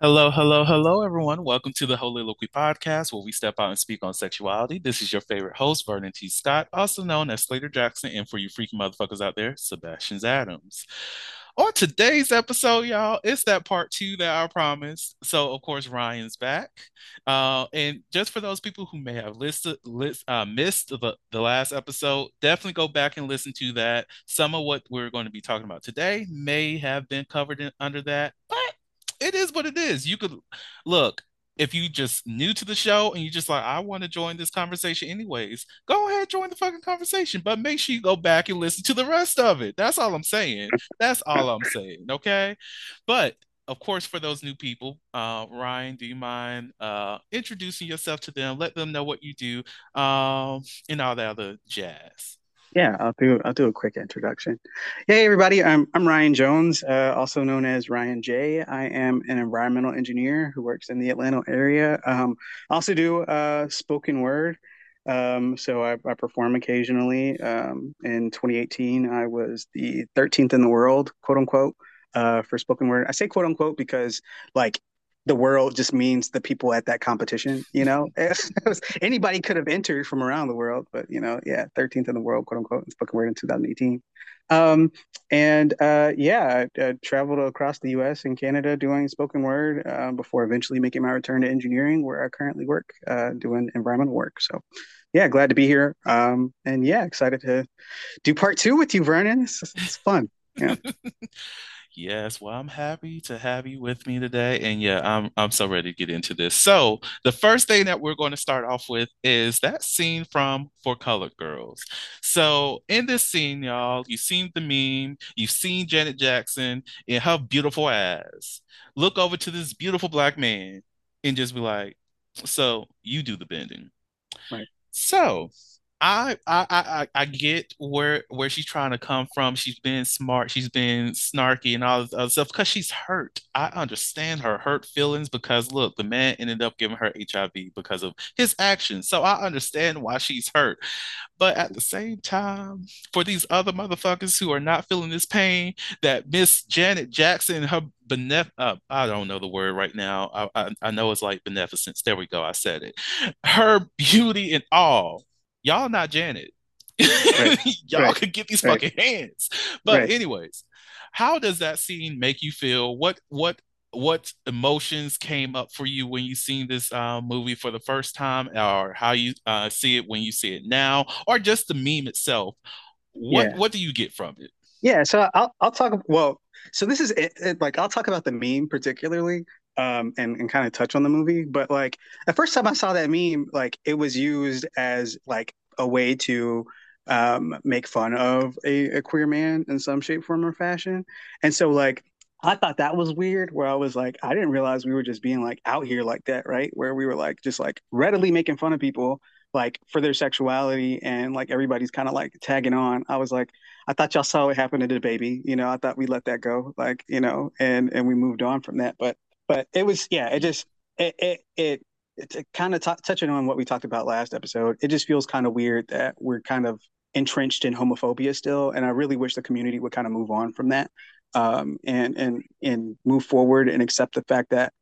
Hello, hello, hello, everyone. Welcome to the Holy Heauxliloquy Podcast, where we step out and speak on sexuality. This is your favorite host, Vernon T. Scott, also known as Slater Jackson, and for you freaky motherfuckers out there, Sebastian's Adams. On today's episode, y'all, it's that part two that I promised. So, of course, Ryan's back. Uh, and just for those people who may have listed, list, uh, missed the, the last episode, definitely go back and listen to that. Some of what we're going to be talking about today may have been covered in, under that, but it is what it is. You could look if you just new to the show and you just like I want to join this conversation anyways. Go ahead, join the fucking conversation, but make sure you go back and listen to the rest of it. That's all I'm saying. That's all I'm saying. Okay, but of course, for those new people, uh, Ryan, do you mind uh, introducing yourself to them? Let them know what you do, um, and all that other jazz. Yeah, I'll do I'll do a quick introduction. Hey everybody, I'm I'm Ryan Jones, uh, also known as Ryan J. I am an environmental engineer who works in the Atlanta area. Um, also do uh, spoken word. Um, so I, I perform occasionally. Um, in 2018, I was the 13th in the world, quote unquote, uh, for spoken word. I say quote unquote because like the world just means the people at that competition. You know, anybody could have entered from around the world, but you know, yeah, 13th in the world, quote unquote, in spoken word in 2018. Um, and uh, yeah, I, I, traveled across the U.S. and Canada doing spoken word uh, before eventually making my return to engineering, where I currently work uh, doing environmental work. So, yeah, glad to be here. Um, and yeah, excited to do part two with you, Vernon. It's, it's fun. Yeah. Yes, well, I'm happy to have you with me today. And yeah, I'm I'm so ready to get into this. So the first thing that we're going to start off with is that scene from For Colored Girls. So in this scene, y'all, you've seen the meme, you've seen Janet Jackson and her beautiful ass. Look over to this beautiful black man and just be like, so you do the bending. Right. So I, I I I get where where she's trying to come from. She's been smart, she's been snarky and all this other stuff because she's hurt. I understand her hurt feelings because look, the man ended up giving her HIV because of his actions. So I understand why she's hurt. But at the same time, for these other motherfuckers who are not feeling this pain, that Miss Janet Jackson, her benef uh, I don't know the word right now. I, I I know it's like beneficence. There we go. I said it. Her beauty and all y'all not Janet. Right. y'all right. could get these right. fucking hands. But anyways, how does that scene make you feel? What what what emotions came up for you when you seen this uh, movie for the first time, or how you uh, see it when you see it now, or just the meme itself? What yeah. what do you get from it? Yeah, so I'll I'll talk. Well, so this is it, it, like I'll talk about the meme particularly, um, and, and kind of touch on the movie. But like the first time I saw that meme, like it was used as like a way to um, make fun of a, a queer man in some shape, form, or fashion. And so like I thought that was weird where I was like, I didn't realize we were just being like out here like that, right? Where we were like just like readily making fun of people like for their sexuality and like everybody's kind of like tagging on. I was like, I thought y'all saw what happened to the baby. you know, I thought we let that go, like, you know, and and we moved on from that. But but it was yeah it just it it, it it's kind of t- touching on what we talked about last episode it just feels kind of weird that we're kind of entrenched in homophobia still and i really wish the community would kind of move on from that um, and and and move forward and accept the fact that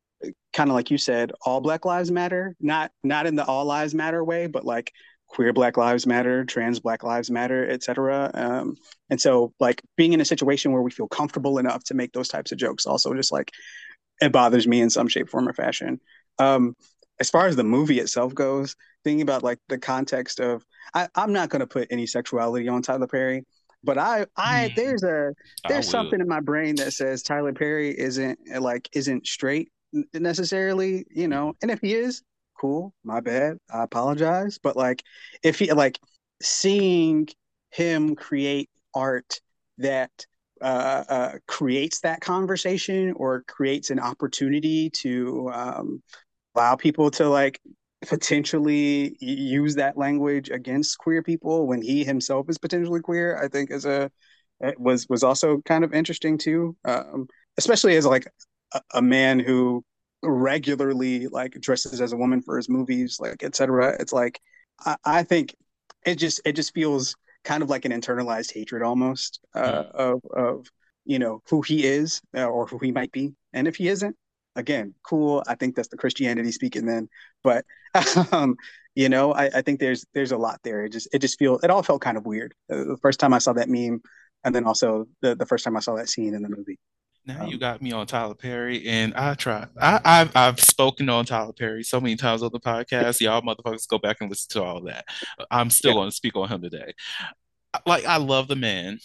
kind of like you said, all Black Lives Matter, not not in the all lives matter way, but like queer Black Lives Matter, trans Black Lives Matter, etc. Um, and so like being in a situation where we feel comfortable enough to make those types of jokes also just like it bothers me in some shape, form, or fashion. Um, as far as the movie itself goes, thinking about like the context of I, I'm not gonna put any sexuality on Tyler Perry, but I I Mm, there's a there's something in my brain that says Tyler Perry isn't like isn't straight necessarily, you know. And if he is, cool, my bad. I apologize. But like if he like seeing him create art that uh, uh, creates that conversation or creates an opportunity to um, allow people to like potentially use that language against queer people when he himself is potentially queer, I think is a was was also kind of interesting too. Um, especially as like a, a man who regularly like dresses as a woman for his movies, like etc. It's like I, I think it just it just feels kind of like an internalized hatred almost uh, Mm. of of you know who he is uh, or who he might be, and if he isn't, again, cool. I think that's the Christianity speaking then, but um, you know, I, I think there's there's a lot there. It just it just feel it all felt kind of weird uh, the first time I saw that meme, and then also the the first time I saw that scene in the movie. Now you Um, got me on Tyler Perry, and I try. I, I've I've spoken on Tyler Perry so many times on the podcast. Y'all motherfuckers go back and listen to all that. I'm still yeah, going to speak on him today. Like I love the man,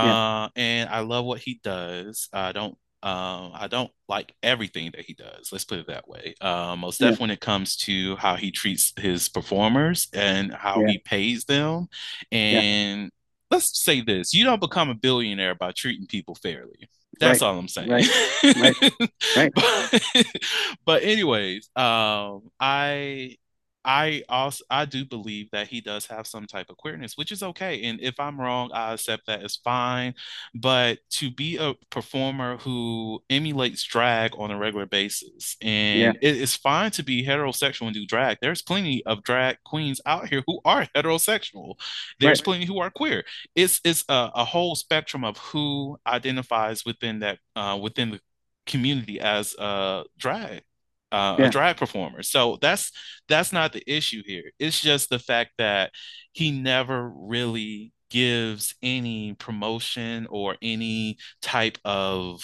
yeah, uh, and I love what he does. I don't. Um, I don't like everything that he does. Let's put it that way. Uh, most yeah, definitely when it comes to how he treats his performers and how yeah, he pays them. yeah. And let's say this: you don't become a billionaire by treating people fairly. That's Right, all I'm saying. right, right, right. but, but anyways, um, I I also I do believe that he does have some type of queerness, which is okay. And if I'm wrong, I accept that it's fine. But to be a performer who emulates drag on a regular basis, Yeah, and it is fine to be heterosexual and do drag. There's plenty of drag queens out here who are heterosexual. There's right. plenty who are queer. It's it's a, a whole spectrum of who identifies within that uh, within the community as a drag uh, a drag performer. So that's that's not the issue here. It's just the fact that he never really gives any promotion or any type of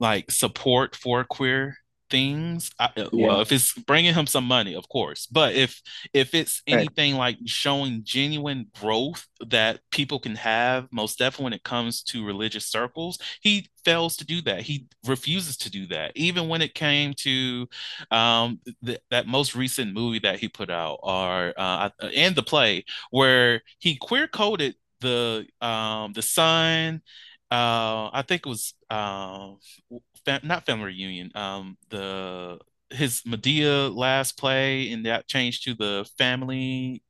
like support for queer things. I, uh, yeah, well, if it's bringing him some money, of course. But if if it's right. anything like showing genuine growth that people can have, most definitely when it comes to religious circles, he fails to do that. He refuses to do that. Even when it came to um, th that most recent movie that he put out, or uh, and the play where he queer coded the um, the son. Uh, I think it was um, fa not family reunion. Um, the his Madea last play, and that changed to the family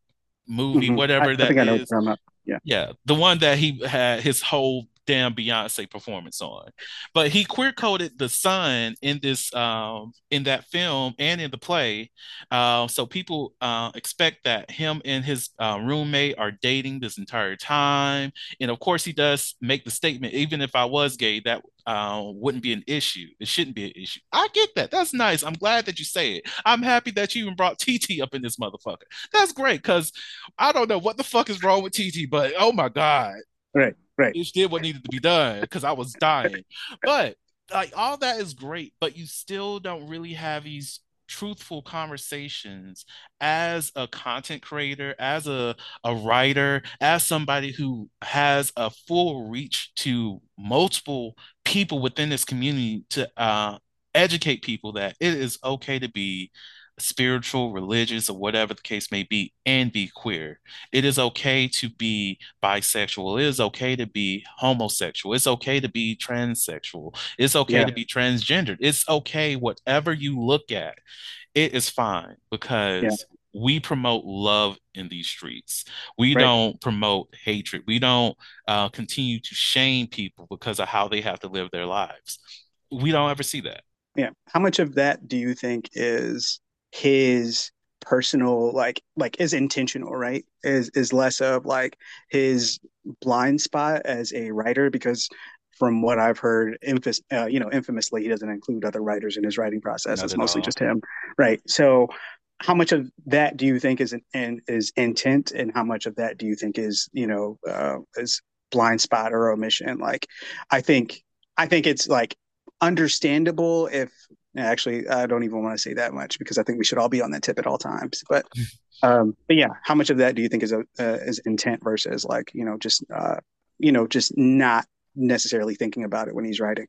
movie, hmm whatever I that I is. Yeah, Yeah, the one that he had his whole damn Beyonce performance on. But he queer coded the son in this um in that film and in the play. Uh, so people uh, expect that him and his uh, roommate are dating this entire time. And of course he does make the statement, even if I was gay, that uh, wouldn't be an issue. It shouldn't be an issue. I get that. That's nice. I'm glad that you say it. I'm happy that you even brought TT up in this motherfucker. That's great because I don't know what the fuck is wrong with TT, but oh my God, right, right, did what needed to be done because I was dying. But like all that is great, but you still don't really have these truthful conversations as a content creator, as a, a writer, as somebody who has a full reach to multiple people within this community to uh, educate people that it is okay to be spiritual, religious, or whatever the case may be, and be queer. It is okay to be bisexual. It is okay to be homosexual. It's okay to be transsexual. It's okay yeah, to be transgendered. It's okay, whatever you look at, it is fine yeah, because we promote love in these streets. We right. don't promote hatred. We don't uh, continue to shame people because of how they have to live their lives. We don't ever see that. Yeah. How much of that do you think is his personal like like is intentional, right? Is is less of like his blind spot as a writer because from what I've heard, infamous, uh, you know, infamously, he doesn't include other writers in his writing process. Not it's mostly all. just him, right? So, how much of that do you think is in, is intent, and how much of that do you think is you know uh, is blind spot or omission? Like, I think I think it's like understandable if actually I don't even want to say that much because I think we should all be on that tip at all times. But um, but yeah, how much of that do you think is a uh, is intent versus like you know just uh, you know just not necessarily thinking about it when he's writing?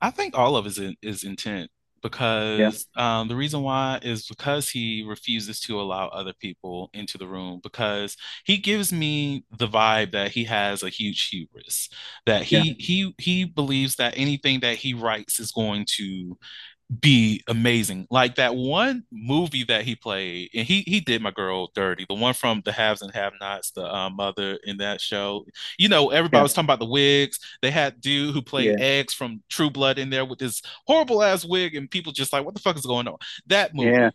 I think all of it is, in, is intent because um, the reason why is because he refuses to allow other people into the room because he gives me the vibe that he has a huge hubris that he Yeah. he he believes that anything that he writes is going to be amazing. Like that one movie that he played, and he he did my girl dirty. The one from the Haves and Have Nots, the uh, mother in that show. You know, everybody Yeah. was talking about the wigs. They had dude who played Eggs from True Blood in there with this horrible ass wig, and people just like, what the fuck is going on? That movie. Yeah.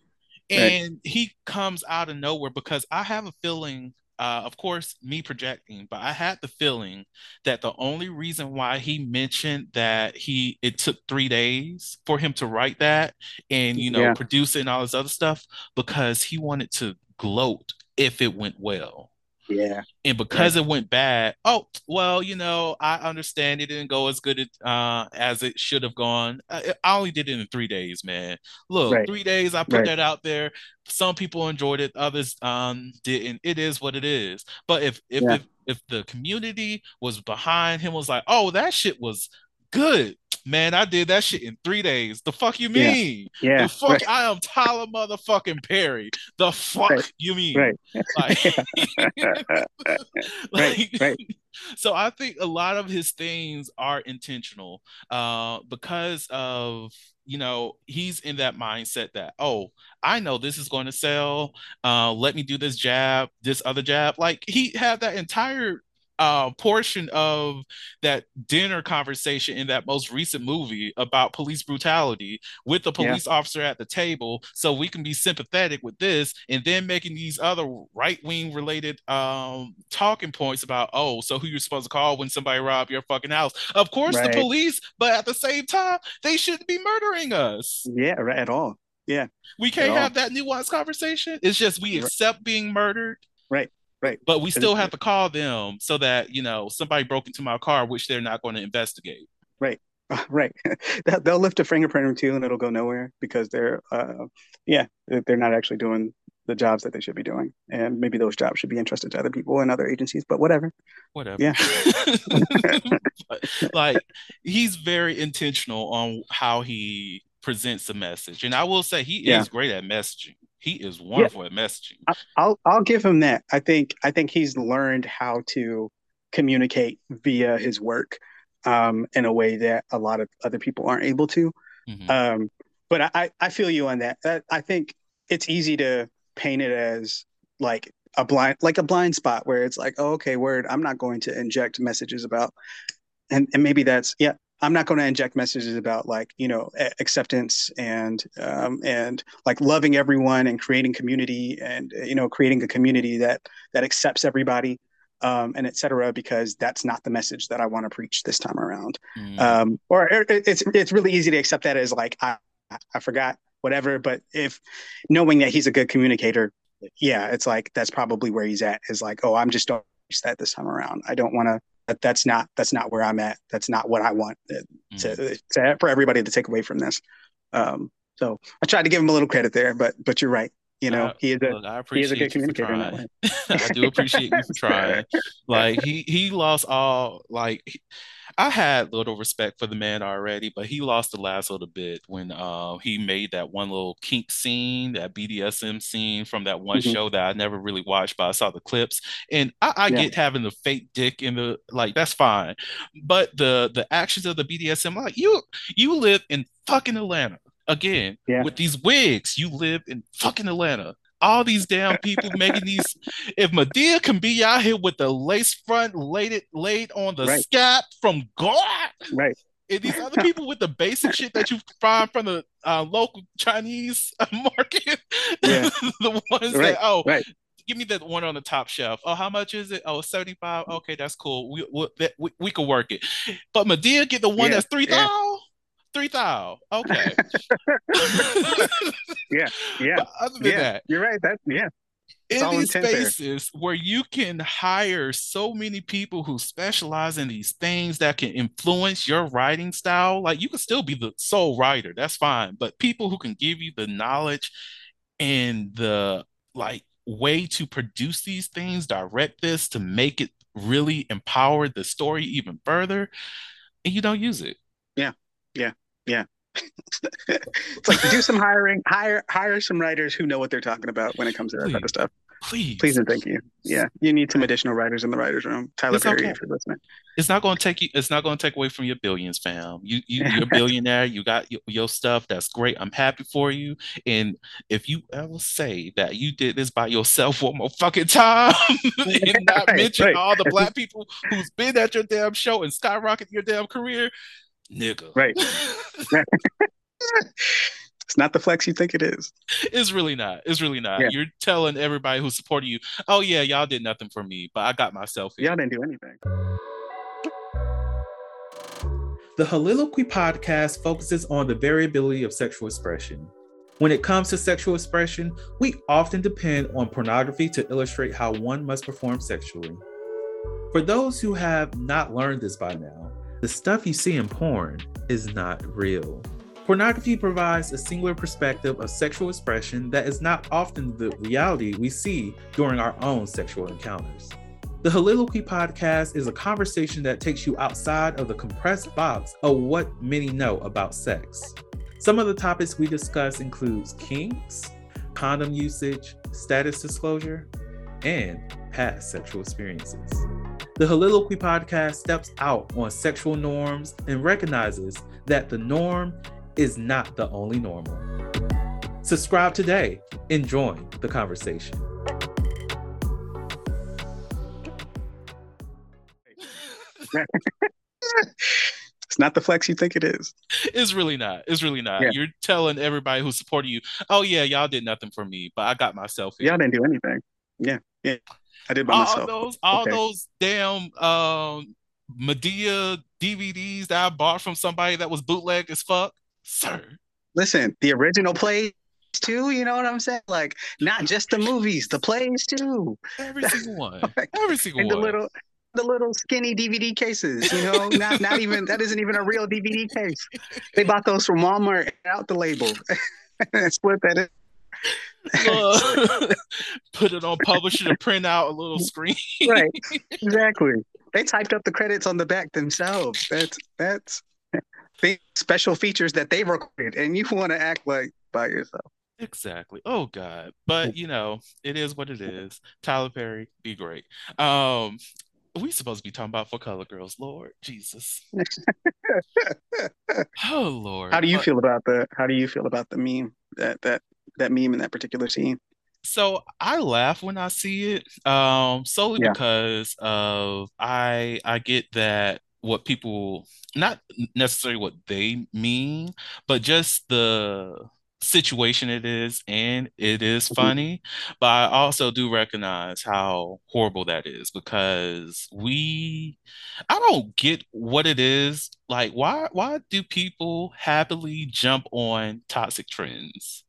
And he comes out of nowhere because I have a feeling, uh, of course, me projecting, but I had the feeling that the only reason why he mentioned that he it took three days for him to write that and you know Yeah. produce it and all this other stuff because he wanted to gloat if it went well. Yeah, And because it went bad, oh well, you know, I understand it didn't go as good as, uh, as it should have gone. I, I only did it in three days, man. Look, Right. three days, I put Right. that out there. Some people enjoyed it, others um didn't. It is what it is. But if if Yeah. if, if the community was behind him, was like, oh, that shit was good, man. I did that shit in three days. The fuck you mean? yeah, The fuck right, I am Tyler motherfucking Perry. The fuck Right. you mean? right, Like, right, like, right. so I think a lot of his things are intentional uh, because of you know he's in that mindset that oh I know this is going to sell uh, let me do this jab this other jab like he had that entire uh, portion of that dinner conversation in that most recent movie about police brutality with the Yeah. police officer at the table so we can be sympathetic with this and then making these other right-wing related um talking points about oh so who you're supposed to call when somebody rob your fucking house of course Right. the police but at the same time they shouldn't be murdering us yeah, right at all. Yeah, we can't all. have that nuanced conversation it's just we Right. accept being murdered Right, right. but we still have to call them so that you know somebody broke into my car which they're not going to investigate right. They'll- They'll lift a fingerprint or two and it'll go nowhere because they're, uh, yeah, they're not actually doing the jobs that they should be doing, and maybe those jobs should be entrusted to other people and other agencies. But whatever. whatever. Yeah. Like he's very intentional on how he presents the message, and I will say he Yeah. is great at messaging. He is wonderful at messaging. I'll I'll give him that. I think I think he's learned how to communicate via his work um, in a way that a lot of other people aren't able to. Mhm. Um, but I, I- I feel you on that. I, I think it's easy to paint it as like a blind like a blind spot where it's like, oh, okay, word, I'm not going to inject messages about and, and maybe that's yeah, I'm not going to inject messages about like, you know, acceptance and um and like loving everyone and creating community and you know, creating a community that that accepts everybody um and et cetera, because that's not the message that I want to preach this time around Mhm. um, or it, it's it's really easy to accept that as like I I forgot whatever. But if knowing that he's a good communicator, yeah, it's like that's probably where he's at. Is like, oh, I'm just that this time around. I don't want to. That, that's not that's not where I'm at. That's not what I want uh, Mhm. to, to for everybody to take away from this. Um, so I tried to give him a little credit there, but but you're right. You know, Uh, he is a Look, I he is a good communicator in that way. I do appreciate you for trying. Like he he lost all like I had a little respect for the man already, but he lost the last little bit when uh, he made that one little kink scene, that BDSM scene from that one Mhm. show that I never really watched, but I saw the clips. And I, I Yeah. get having the fake dick in the like that's fine, but the the actions of the BDSM, like you you live in fucking Atlanta again Yeah. with these wigs. You live in fucking Atlanta. All these damn people making these. If Madea can be out here with the lace front laid it laid on the Right. scalp from God, Right. and these other people with the basic shit that you find from the uh, local Chinese market, Yeah. the ones Right, that oh, right. give me the one on the top shelf. Oh, how much is it? Oh, 75. Okay, that's cool. We we we, we can work it. But Madea get the one Yeah, that's three thousand. yeah. Three thou. Okay. Yeah, yeah, But other than yeah. that, You're right. That yeah. It's in these intent there. spaces where you can hire so many people who specialize in these things that can influence your writing style, like you can still be the sole writer, that's fine. But people who can give you the knowledge and the like way to produce these things, direct this to make it really empower the story even further, and you don't use it. It's like do some hiring, hire hire some writers who know what they're talking about when it comes to that type of stuff. Please. Please and thank you. Yeah, you need some additional writers in the writers' room. Tyler It's okay. Perry, if you're listening. it's not going to take you it's not going to take away from your billions fam you, you you're a billionaire you got your, your stuff that's great i'm happy for you and if you ever say that you did this by yourself one more fucking time and not Right, mention right. all the black people who's been at your damn show and skyrocketed your damn career nigga Right. It's not the flex you think it is. it's really not it's really not Yeah. you're telling everybody who's supporting you oh yeah y'all did nothing for me but i got myself here Y'all didn't do anything. The Heauxliloquy podcast focuses on the variability of sexual expression. When it comes to sexual expression, we often depend on pornography to illustrate how one must perform sexually. For those who have not learned this by now, the stuff you see in porn is not real. Pornography provides a singular perspective of sexual expression that is not often the reality we see during our own sexual encounters. The Heauxliloquy podcast is a conversation that takes you outside of the compressed box of what many know about sex. Some of the topics we discuss includes kinks, condom usage, status disclosure, and past sexual experiences. The Heauxliloquy podcast steps out on sexual norms and recognizes that the norm is not the only normal. Subscribe today and join the conversation. It's not the flex you think it is. It's really not. It's really not. Yeah. You're telling everybody who's supporting you, oh yeah, y'all did nothing for me, but I got myself here. Y'all didn't do anything. Yeah, yeah. I did by all myself. those, all Okay. those damn um Madea DVDs that I bought from somebody that was bootleg as fuck, sir. Listen, the original plays too. You know what I'm saying? Like not just the movies, the plays too, Every single one. Every single and the little, the little skinny DVD cases. You know, not not even that isn't even a real DVD case. They bought those from Walmart out the label and split that Put it on publisher to print out a little screen. right exactly they typed up the credits on the back themselves that's that's the special features that they recorded and you want to act like by yourself Exactly. Oh God. But you know, it is what it is. Tyler Perry, be great. Um, we supposed to be talking about for color girls, Lord Jesus. Oh Lord. how do you But- feel about the how do you feel about the meme that that that meme in that particular scene So I laugh when I see it, um, solely Yeah. because of I I get that what people not necessarily what they mean, but just the situation it is, and it is Mhm. funny. But I also do recognize how horrible that is because we I don't get what it is. Like, why why do people happily jump on toxic trends?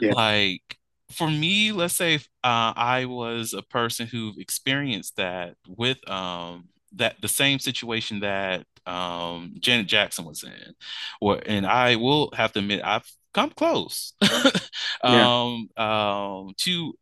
Yeah. Like for me, let's say uh, I was a person who experienced that with um that the same situation that um Janet Jackson was in, or and I will have to admit I've come close um um to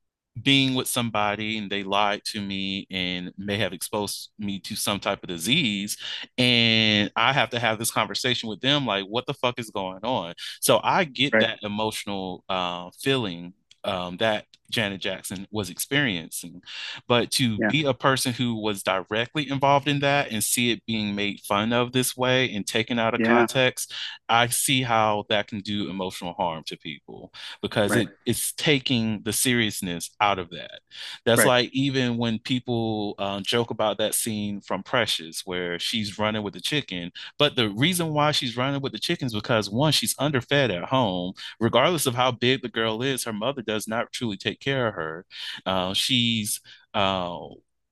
being with somebody and they lied to me and may have exposed me to some type of disease and I have to have this conversation with them like what the fuck is going on so I get Right. that emotional uh, feeling um, that Janet Jackson was experiencing. But to Yeah. be a person who was directly involved in that and see it being made fun of this way and taken out of Yeah. context, I see how that can do emotional harm to people because Right. it, it's taking the seriousness out of that. That's Right. like even when people um, joke about that scene from Precious where she's running with the chicken, but the reason why she's running with the chickens because one, she's underfed at home. Regardless of how big the girl is, her mother does not truly take take care of her. Uh, she's uh,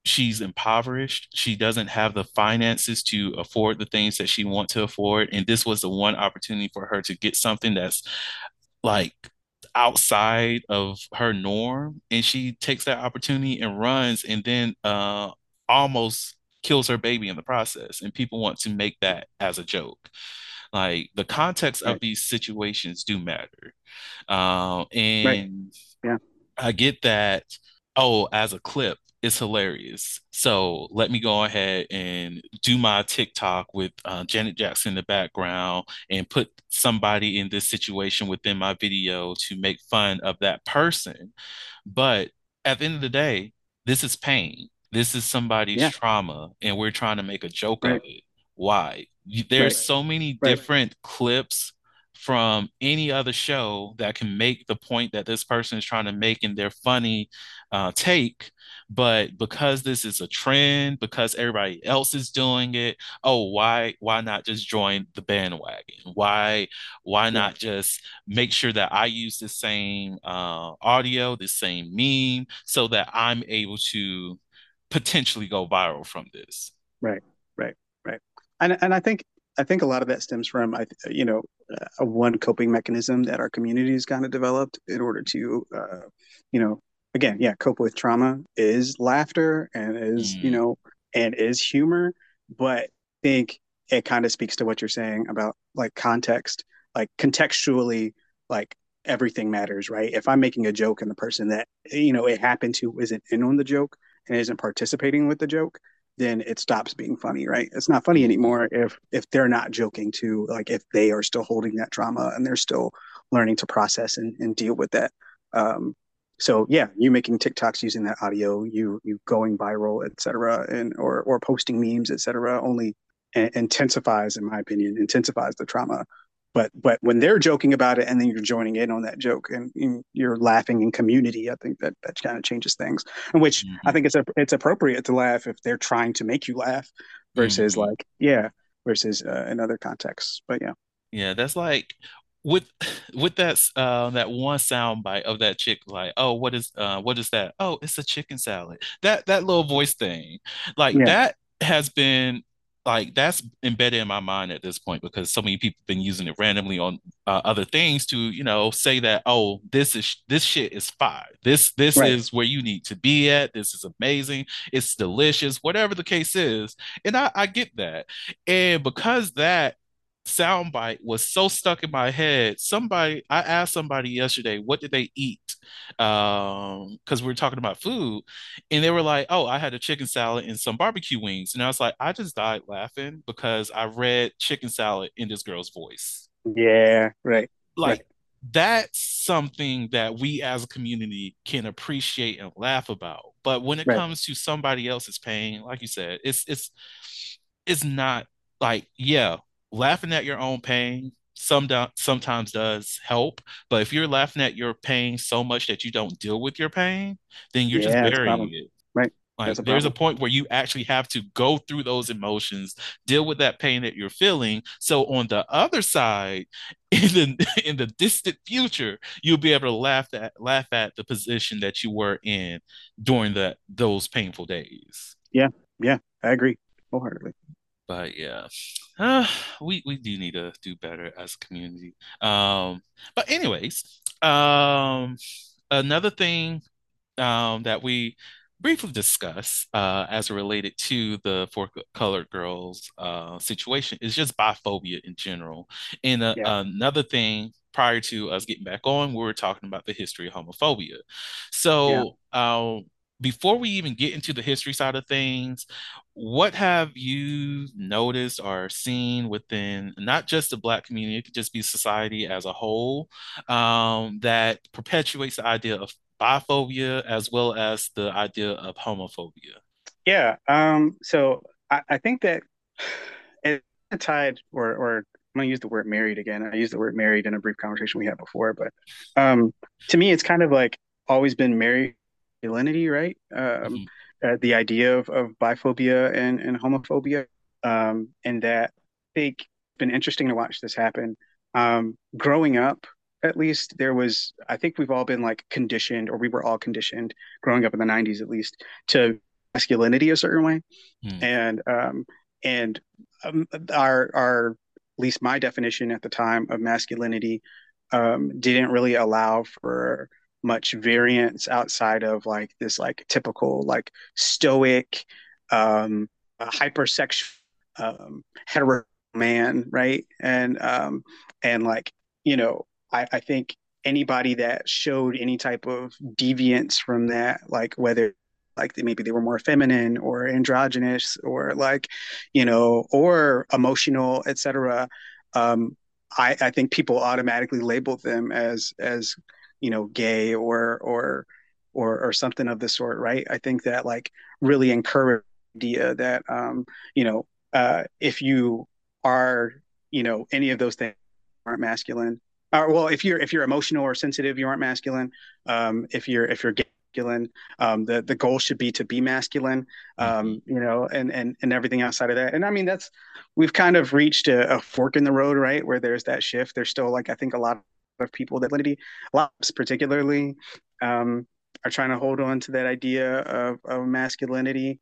she's impoverished. She doesn't have the finances to afford the things that she wants to afford. And this was the one opportunity for her to get something that's like outside of her norm. And she takes that opportunity and runs and then uh, almost kills her baby in the process. And people want to make that as a joke. Like the context right. of these situations do matter. Uh, and right. yeah. I get that, oh, as a clip, it's hilarious. So let me go ahead and do my TikTok with uh, Janet Jackson in the background and put somebody in this situation within my video to make fun of that person. But at the end of the day, this is pain. This is somebody's yeah. trauma, and we're trying to make a joke right. of it. Why? There's right. so many right. different clips from any other show that can make the point that this person is trying to make in their funny uh, take. But because this is a trend, because everybody else is doing it, oh, why why not just join the bandwagon? Why why not just make sure that I use the same uh, audio, the same meme, so that I'm able to potentially go viral from this? Right, right, right. And and I think I think a lot of that stems from, I, you know, a one coping mechanism that our communities kind of developed in order to, uh, you know, again, yeah, cope with trauma is laughter and is, mm. you know, and is humor. But I think it kind of speaks to what you're saying about like context, like contextually, like everything matters, right? If I'm making a joke and the person that, you know, it happened to isn't in on the joke and isn't participating with the joke, then it stops being funny, right? It's not funny anymore if if they're not joking too, like if they are still holding that trauma and they're still learning to process and, and deal with that. Um, so yeah, you making TikToks using that audio, you you going viral, etc., and or or posting memes, etc., only intensifies, in my opinion, intensifies the trauma but but when they're joking about it and then you're joining in on that joke and, you're laughing in community i think that that kind of changes things and which mm-hmm. i think it's a, it's appropriate to laugh if they're trying to make you laugh versus mm-hmm. like yeah versus uh, in other contexts but yeah yeah that's like with with that uh that one sound bite of that chick like oh what is uh what is that oh it's a chicken salad that that little voice thing like yeah. that has been like that's embedded in my mind at this point because so many people have been using it randomly on uh, other things to you know say that oh this is this shit is fire. This this right. is where you need to be at. This is amazing. It's delicious. Whatever the case is. And I, I get that. And because that soundbite was so stuck in my head. Somebody, I asked somebody yesterday, what did they eat? Um, because we were talking about food, and they were like, "Oh, I had a chicken salad and some barbecue wings," and I was like, I just died laughing because I read chicken salad in this girl's voice. Yeah, right. Like. Right. That's something that we as a community can appreciate and laugh about. But when it right. comes to somebody else's pain, like you said, it's it's it's not like, yeah, laughing at your own pain some do- sometimes does help but if you're laughing at your pain so much that you don't deal with your pain then you're yeah, just burying it. Right. Like a there's a point where you actually have to go through those emotions deal with that pain that you're feeling. So on the other side in the in the distant future you'll be able to laugh at laugh at the position that you were in during that those painful days. Yeah yeah i agree wholeheartedly but yeah, uh, we we do need to do better as a community. Um, but anyways, um, another thing um, that we briefly discuss uh, as related to the For Colored Girls uh, situation is just biphobia in general. And uh, yeah. another thing prior to us getting back on, we were talking about the history of homophobia. So, yeah. um, before we even get into the history side of things, what have you noticed or seen within not just the Black community, it could just be society as a whole, um, that perpetuates the idea of biphobia as well as the idea of homophobia? Yeah. Um, so I, I think that it tied or or I'm going to use the word married again. I used the word married in a brief conversation we had before, but um, to me, it's kind of like always been married masculinity, right? Um, mm-hmm. uh, the idea of, of biphobia and, and homophobia, um, and that I think it's been interesting to watch this happen. Um, growing up, at least there was I think we've all been like conditioned or we were all conditioned growing up in the 90s at least to masculinity a certain way mm. and um and um, our our at least my definition at the time of masculinity um didn't really allow for much variance outside of like this like typical like stoic um hypersexual um hetero man right and um and like you know I, I think anybody that showed any type of deviance from that, like whether like maybe they were more feminine or androgynous or like, you know, or emotional, etc. Um, I, I think people automatically labeled them as as you know gay or or or or something of the sort, right? I think that like really encourage idea that um, you know uh, if you are you know any of those things aren't masculine uh, well, if you're if you're emotional or sensitive, you aren't masculine. Um, if you're if you're masculine, um, the the goal should be to be masculine. Um, mm-hmm. you know, and and and everything outside of that. And I mean, that's we've kind of reached a, a, fork in the road, right? Where there's that shift. There's still like I think a lot of people that a lot particularly um, are trying to hold on to that idea of, of masculinity.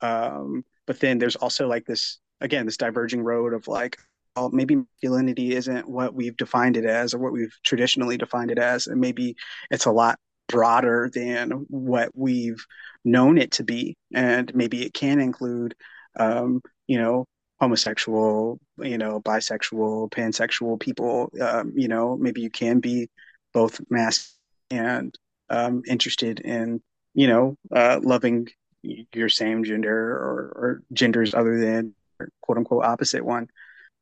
Um, but then there's also like this again this diverging road of like well, maybe masculinity isn't what we've defined it as or what we've traditionally defined it as. And maybe it's a lot broader than what we've known it to be. And maybe it can include, um, you know, homosexual, you know, bisexual, pansexual people. Um, you know, maybe you can be both mask and um, interested in, you know, uh, loving your same gender or, or genders other than quote unquote opposite one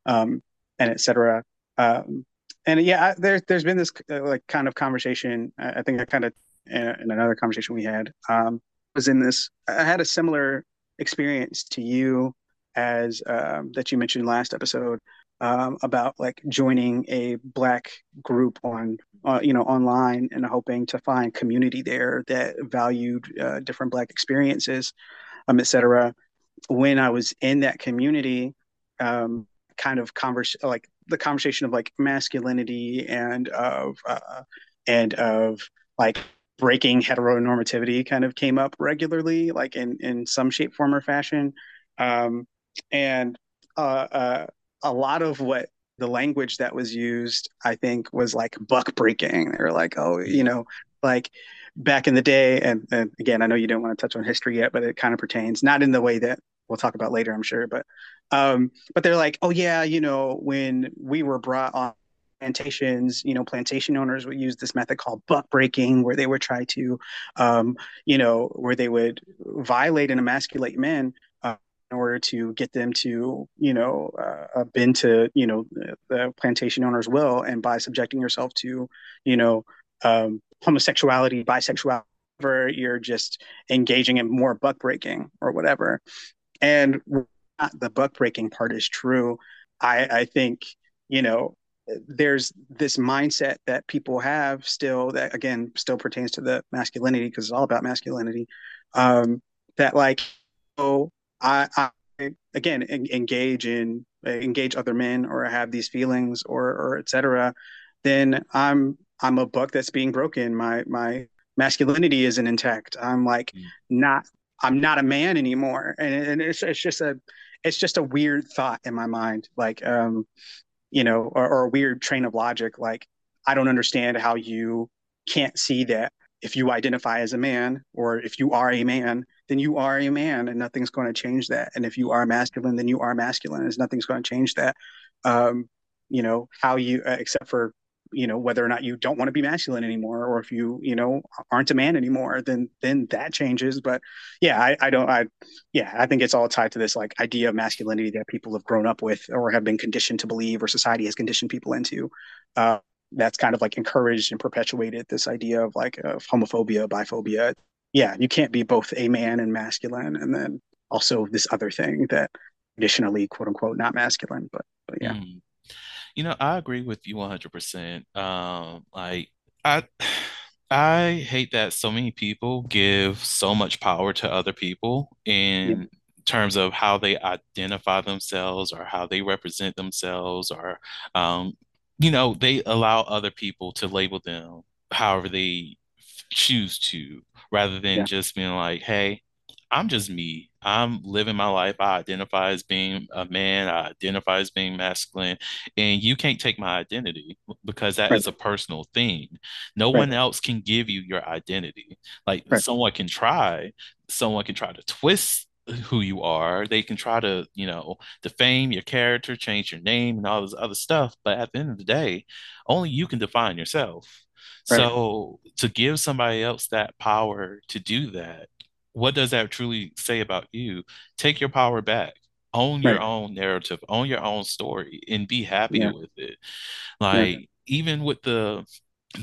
um, and etc. Um, and yeah, there's there's been this uh, like kind of conversation. I think I kind of in another conversation we had um, was in this. I had a similar experience to you as um, that you mentioned last episode um, about like joining a black group on uh, you know online and hoping to find community there that valued uh, different black experiences um, etc when i was in that community um, kind of converse like the conversation of like masculinity and of uh, and of like breaking heteronormativity kind of came up regularly like in in some shape form or fashion. Um, and uh, uh, a lot of what the language that was used i think was like buck breaking. They were like oh you know like back in the day and, and again i know you don't want to touch on history yet but it kind of pertains not in the way that we'll talk about later i'm sure but um, but they're like, oh yeah, you know, when we were brought on plantations, you know, plantation owners would use this method called buck breaking, where they would try to, um, you know, where they would violate and emasculate men in order to get them to, you know, uh, bend to, you know, the, the, plantation owner's will, and by subjecting yourself to, you know, um, homosexuality, bisexuality, you're just engaging in more buck breaking or whatever. And the buck breaking part is true, I, I think, you know, there's this mindset that people have still that again still pertains to the masculinity because it's all about masculinity um that like oh i i again engage in engage other men or have these feelings or or etc then i'm i'm a buck that's being broken. My my masculinity isn't intact. I'm like mm. not i'm not a man anymore. And, and it's, it's just a it's just a weird thought in my mind like um you know or, or a weird train of logic like i don't understand how you can't see that if you identify as a man or if you are a man then you are a man and nothing's going to change that. And if you are masculine then you are masculine and nothing's going to change that. Um you know how you uh, except for you know whether or not you don't want to be masculine anymore or if you you know aren't a man anymore then then that changes. But yeah i, I don't i yeah i think it's all tied to this like idea of masculinity that people have grown up with or have been conditioned to believe or society has conditioned people into. Uh, that's kind of like encouraged and perpetuated this idea of like of homophobia biphobia yeah you can't be both a man and masculine and then also this other thing that traditionally quote unquote not masculine but but yeah mm. You know, I agree with you 100%. Um, like I I hate that so many people give so much power to other people in terms of how they identify themselves or how they represent themselves or um, you know, they allow other people to label them however they choose to, rather than Yeah. just being like, hey, I'm just me. I'm living my life. I identify as being a man. I identify as being masculine. And you can't take my identity because that Right. is a personal thing. No Right. one else can give you your identity. Like Right. someone can try, someone can try to twist who you are. They can try to, you know, defame your character, change your name, and all this other stuff. But at the end of the day, only you can define yourself. Right. So to give somebody else that power to do that, what does that truly say about you? Take your power back. Own your own narrative, own your own story, and be happy Yeah. with it. Yeah. Like even with the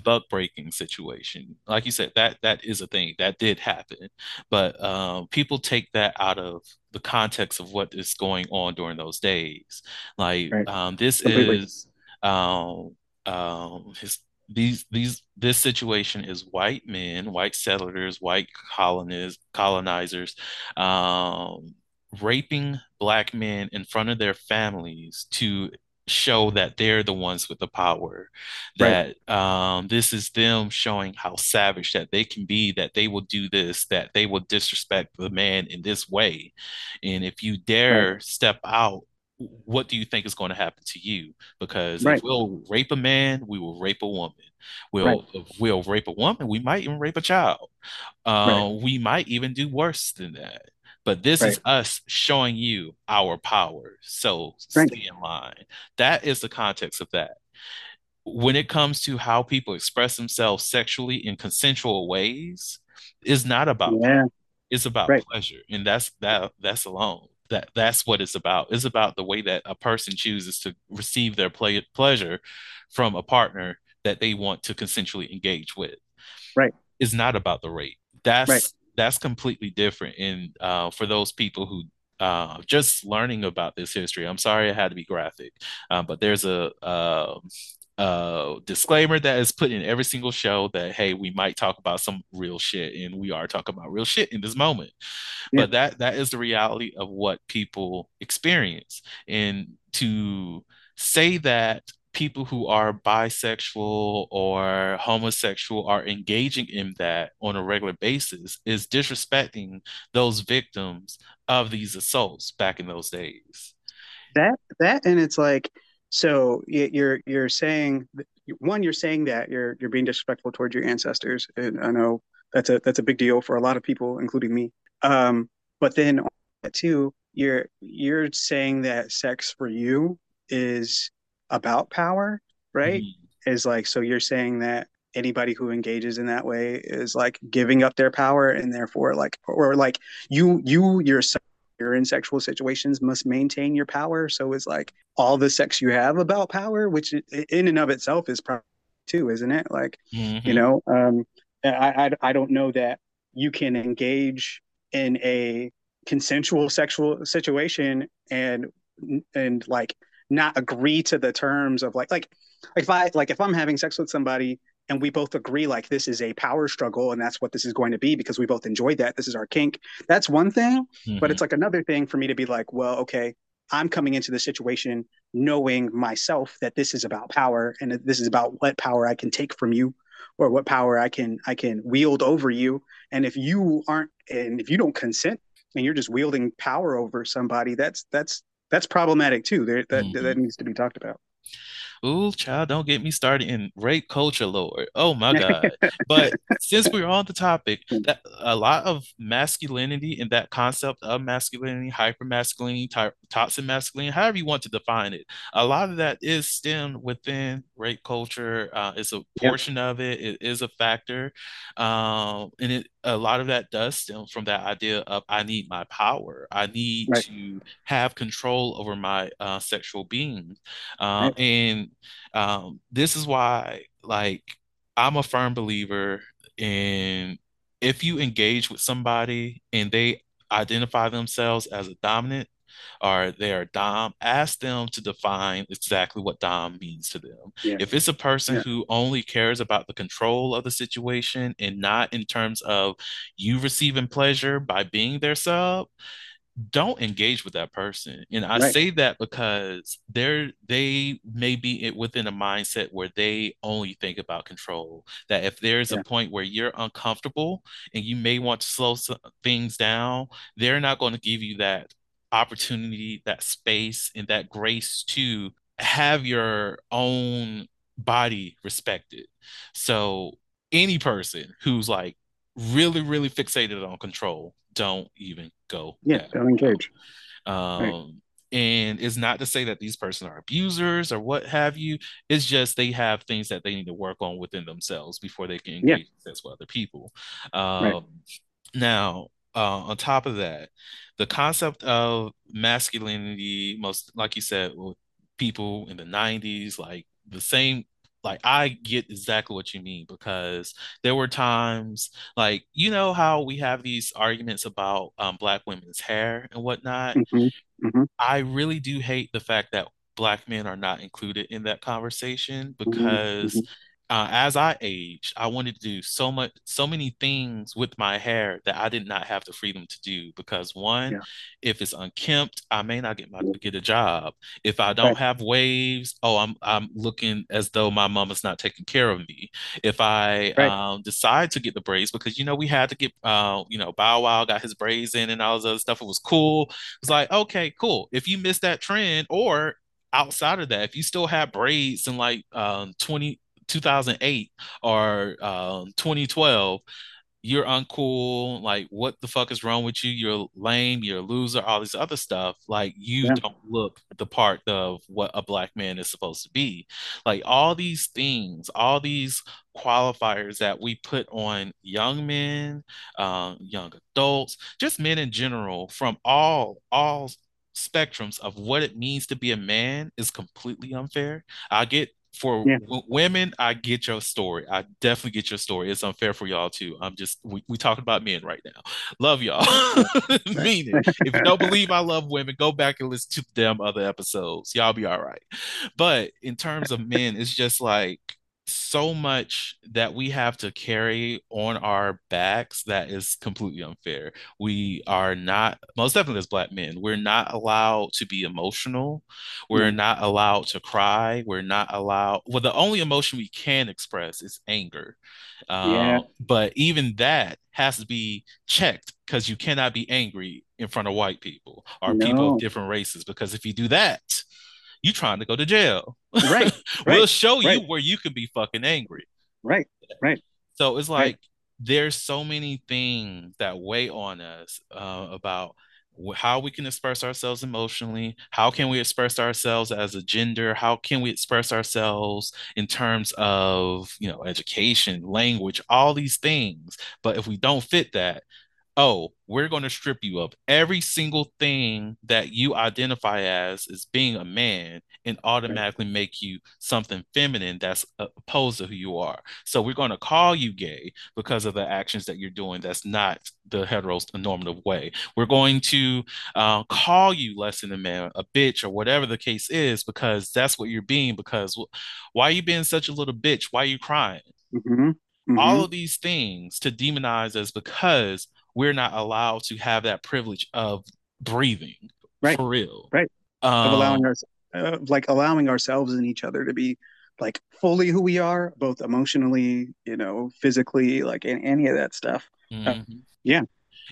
buck breaking situation, like you said, that that is a thing that did happen, but um, people take that out of the context of what is going on during those days. Like Right. um, this Completely. is um, um, his these these this situation is white men, white settlers, white colonists, colonizers, um, raping black men in front of their families to show that they're the ones with the power. Right. That um, this is them showing how savage that they can be, that they will do this, that they will disrespect the man in this way. And if you Right. dare step out what do you think is going to happen to you? Because Right. if we'll rape a man, we will rape a woman. We'll if we'll rape a woman, we might even rape a child. Right. Uh, we might even do worse than that. But this Right. is us showing you our power. So Right. stay in line. That is the context of that. When it comes to how people express themselves sexually in consensual ways, is not about Yeah. it's about Right. pleasure and that's that that's alone that that's what it's about it's about the way that a person chooses to receive their play, pleasure from a partner that they want to consensually engage with Right. it's not about the rate that's Right. that's completely different and uh, for those people who uh, just learning about this history i'm sorry i had to be graphic um, but there's a uh, disclaimer that is put in every single show that hey we might talk about some real shit and we are talking about real shit in this moment. Yeah. but that that is the reality of what people experience. And to say that people who are bisexual or homosexual are engaging in that on a regular basis is disrespecting those victims of these assaults back in those days. That that and it's like so you're you're saying one you're saying that you're you're being disrespectful towards your ancestors and I know that's a that's a big deal for a lot of people including me. Um but then too you're you're saying that sex for you is about power, right? Mhm. Is like so you're saying that anybody who engages in that way is like giving up their power and therefore like or like you you yourself you're in sexual situations must maintain your power. So it's like all the sex you have about power, which in and of itself is power too, isn't it? Like, you Mhm. know, um, I, I I don't know that you can engage in a consensual sexual situation and and like not agree to the terms of like like like if I like if I'm having sex with somebody and we both agree like this is a power struggle and that's what this is going to be because we both enjoy that. This is our kink. That's one thing but Mhm. it's like another thing for me to be like well okay i'm coming into the situation knowing myself that this is about power and this is about what power i can take from you or what power i can i can wield over you. And if you aren't and if you don't consent and you're just wielding power over somebody that's that's that's problematic too. There that Mhm. that needs to be talked about Ooh, child, don't get me started in rape culture, Lord. Oh my God. But since we're on the topic, that a lot of masculinity and that concept of masculinity, hypermasculinity, ty- toxic masculinity, however you want to define it, a lot of that is stemmed within rape culture. Uh, it's a Yep. portion of it. It is a factor. Um, and it a lot of that does stem from that idea of I need my power. I need Right. to have control over my uh, sexual being. Um, Right. and um, this is why, like, I'm a firm believer in if you engage with somebody and they identify themselves as a dominant or they are dom, ask them to define exactly what dom means to them. Yeah. If it's a person Yeah. who only cares about the control of the situation and not in terms of you receiving pleasure by being their sub, don't engage with that person. And I Right. say that because they're they may be within a mindset where they only think about control. That if there's Yeah. a point where you're uncomfortable and you may want to slow some things down, they're not going to give you that opportunity, that space, and that grace to have your own body respected. So any person who's like really, really fixated on control, don't even go Yeah. Don't engage. um, Right. and it's not to say that these persons are abusers or what have you. It's just they have things that they need to work on within themselves before they can Yeah. engage with other people. Right. Um, now, uh, on top of that, the concept of masculinity, most like you said, with people in the 90s, like the same like I get exactly what you mean because there were times like you know how we have these arguments about um, black women's hair and whatnot. hmm hmm I really do hate the fact that black men are not included in that conversation hmm because hmm uh, as I aged, I wanted to do so much, so many things with my hair that I did not have the freedom to do. Because one, Yeah. if it's unkempt, I may not get my get a job. If I don't Right. have waves, oh, I'm I'm looking as though my mama's not taking care of me. If I Right. um, decide to get the braids, because you know we had to get, uh, you know, Bow Wow got his braids in and all this other stuff. It was cool. It's like, okay, cool. If you miss that trend, or outside of that, if you still have braids in like um 20, 2008 or um 2012, you're uncool. Like, what the fuck is wrong with you? You're lame, you're a loser, all this other stuff. Like, you Yeah. don't look the part of what a black man is supposed to be. Like, all these things, all these qualifiers that we put on young men, um, young adults, just men in general, from all all spectrums of what it means to be a man is completely unfair. I get for Yeah. w- women, I get your story. I definitely get your story. It's unfair for y'all too. I'm just we we talking about men right now. Love y'all. Mean it. If you don't believe I love women, go back and listen to them other episodes. Y'all be all right. But in terms of men, it's just like so much that we have to carry on our backs that is completely unfair. We are not, most definitely as black men, we're not allowed to be emotional. We're Yeah. not allowed to cry. We're not allowed, well, the only emotion we can express is anger. Yeah. Uh, but even that has to be checked because you cannot be angry in front of white people or people of different races. Because if you do that, you trying to go to jail. Right. We'll Right. show you Right. where you can be fucking angry. Right. Right. So it's Right. like there's so many things that weigh on us uh, about how we can express ourselves emotionally, how can we express ourselves as a gender, how can we express ourselves in terms of, you know, education, language, all these things. But if we don't fit that, oh, we're going to strip you of every single thing that you identify as as being a man and automatically make you something feminine that's opposed to who you are. So we're going to call you gay because of the actions that you're doing that's not the heteronormative way. We're going to uh, call you less than a man, a bitch, or whatever the case is, because that's what you're being. Because why are you being such a little bitch? Why are you crying? hmm hmm all of these things to demonize us because we're not allowed to have that privilege of breathing Right. for real. Right. Um, of allowing our uh, like allowing ourselves and each other to be like fully who we are, both emotionally, you know, physically, like any of that stuff. mhm. yeah,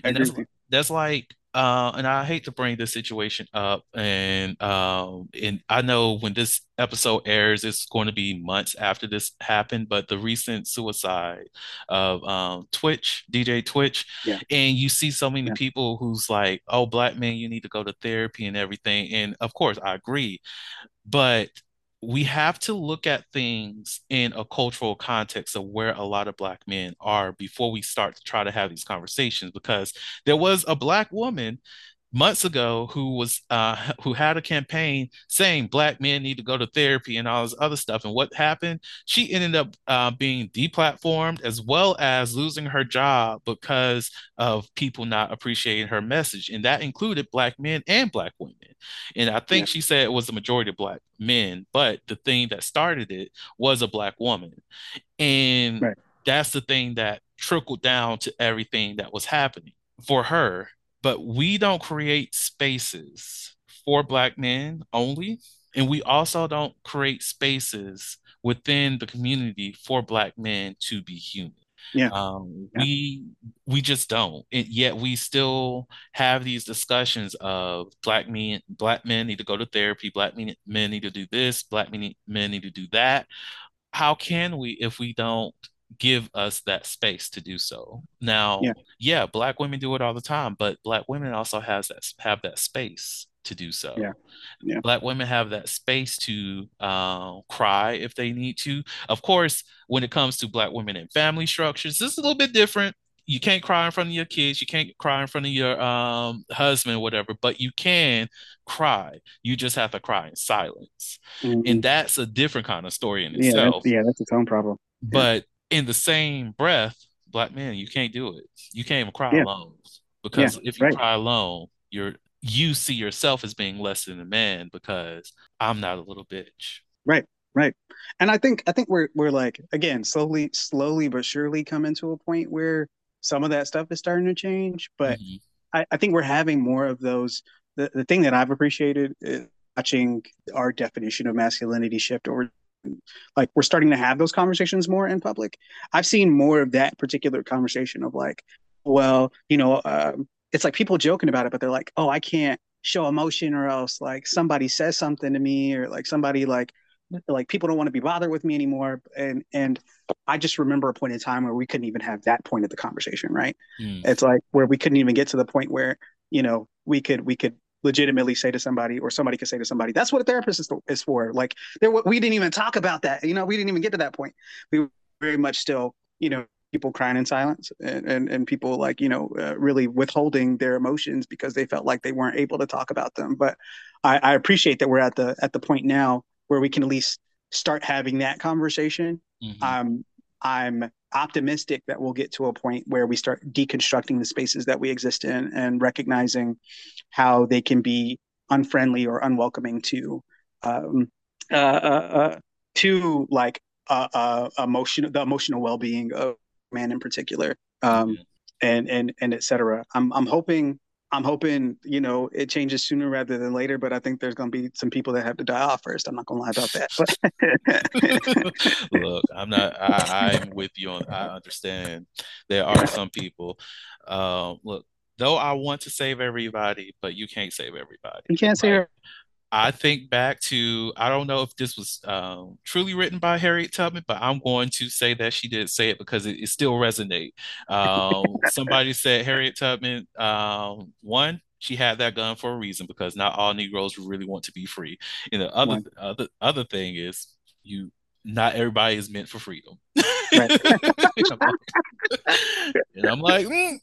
And that's that's like uh and I hate to bring this situation up and um and I know when this episode airs it's going to be months after this happened but the recent suicide of um Twitch DJ Twitch Yeah. and you see so many Yeah. people who's like oh black man you need to go to therapy and everything and of course I agree but we have to look at things in a cultural context of where a lot of black men are before we start to try to have these conversations because there was a black woman months ago who was uh who had a campaign saying black men need to go to therapy and all this other stuff and what happened she ended up uh, being deplatformed as well as losing her job because of people not appreciating her message and that included black men and black women and I think Yeah. she said it was the majority of black men, but the thing that started it was a black woman. And Right. that's the thing that trickled down to everything that was happening for her. But we don't create spaces for black men only and we also don't create spaces within the community for black men to be human Yeah. um, Yeah. we we just don't and yet we still have these discussions of black men black men need to go to therapy black men, men need to do this black men, men need to do that how can we if we don't give us that space to do so now Yeah. yeah black women do it all the time but black women also has that have that space to do so Yeah. Yeah. black women have that space to uh, cry if they need to of course when it comes to black women and family structures this is a little bit different you can't cry in front of your kids you can't cry in front of your um, husband whatever but you can cry you just have to cry in silence Mhm. and that's a different kind of story in yeah, that's, itself yeah, that's its own problem. but in the same breath black men you can't do it you can't even cry Yeah. alone because if you right. cry alone you're you see yourself as being less than a man because i'm not a little bitch Right, right. And I think I think we're we're like again slowly slowly but surely coming to a point where some of that stuff is starting to change. But Mhm. I, I think we're having more of those. The the thing that I've appreciated is watching our definition of masculinity shift over. Like we're starting to have those conversations more in public. I've seen more of that particular conversation of like, well, you know, um, it's like people joking about it, but they're like, oh, I can't show emotion or else like somebody says something to me or like somebody like like people don't want to be bothered with me anymore and and i just remember a point in time where we couldn't even have that point of the conversation right Mm. it's like where we couldn't even get to the point where you know we could we could legitimately say to somebody or somebody could say to somebody that's what a therapist is, is for. Like there we didn't even talk about that you know we didn't even get to that point. We were very much still you know people crying in silence and and, and people like you know uh, really withholding their emotions because they felt like they weren't able to talk about them. But I, I appreciate that we're at the at the point now where we can at least start having that conversation. Mhm. I'm I'm optimistic that we'll get to a point where we start deconstructing the spaces that we exist in and recognizing how they can be unfriendly or unwelcoming to um, uh, uh, uh, to like uh, uh, emotional the emotional well being of man in particular um, Yeah. and and and et cetera. I'm I'm hoping I'm hoping you know it changes sooner rather than later, but I think there's going to be some people that have to die off first. I'm not going to lie about that. Look, I'm not. I, I'm with you on. I understand. There are some people. Um, look, though I want to save everybody, but you can't save everybody. you can't say Like, I think back to. I don't know if this was um, truly written by Harriet Tubman, but I'm going to say that she did say it because it, it still resonate. Um, somebody said Harriet Tubman. Um, one. She had that gun for a reason because not all Negroes really want to be free. And the other other other thing is you not everybody is meant for freedom. Right. and I'm like, mm,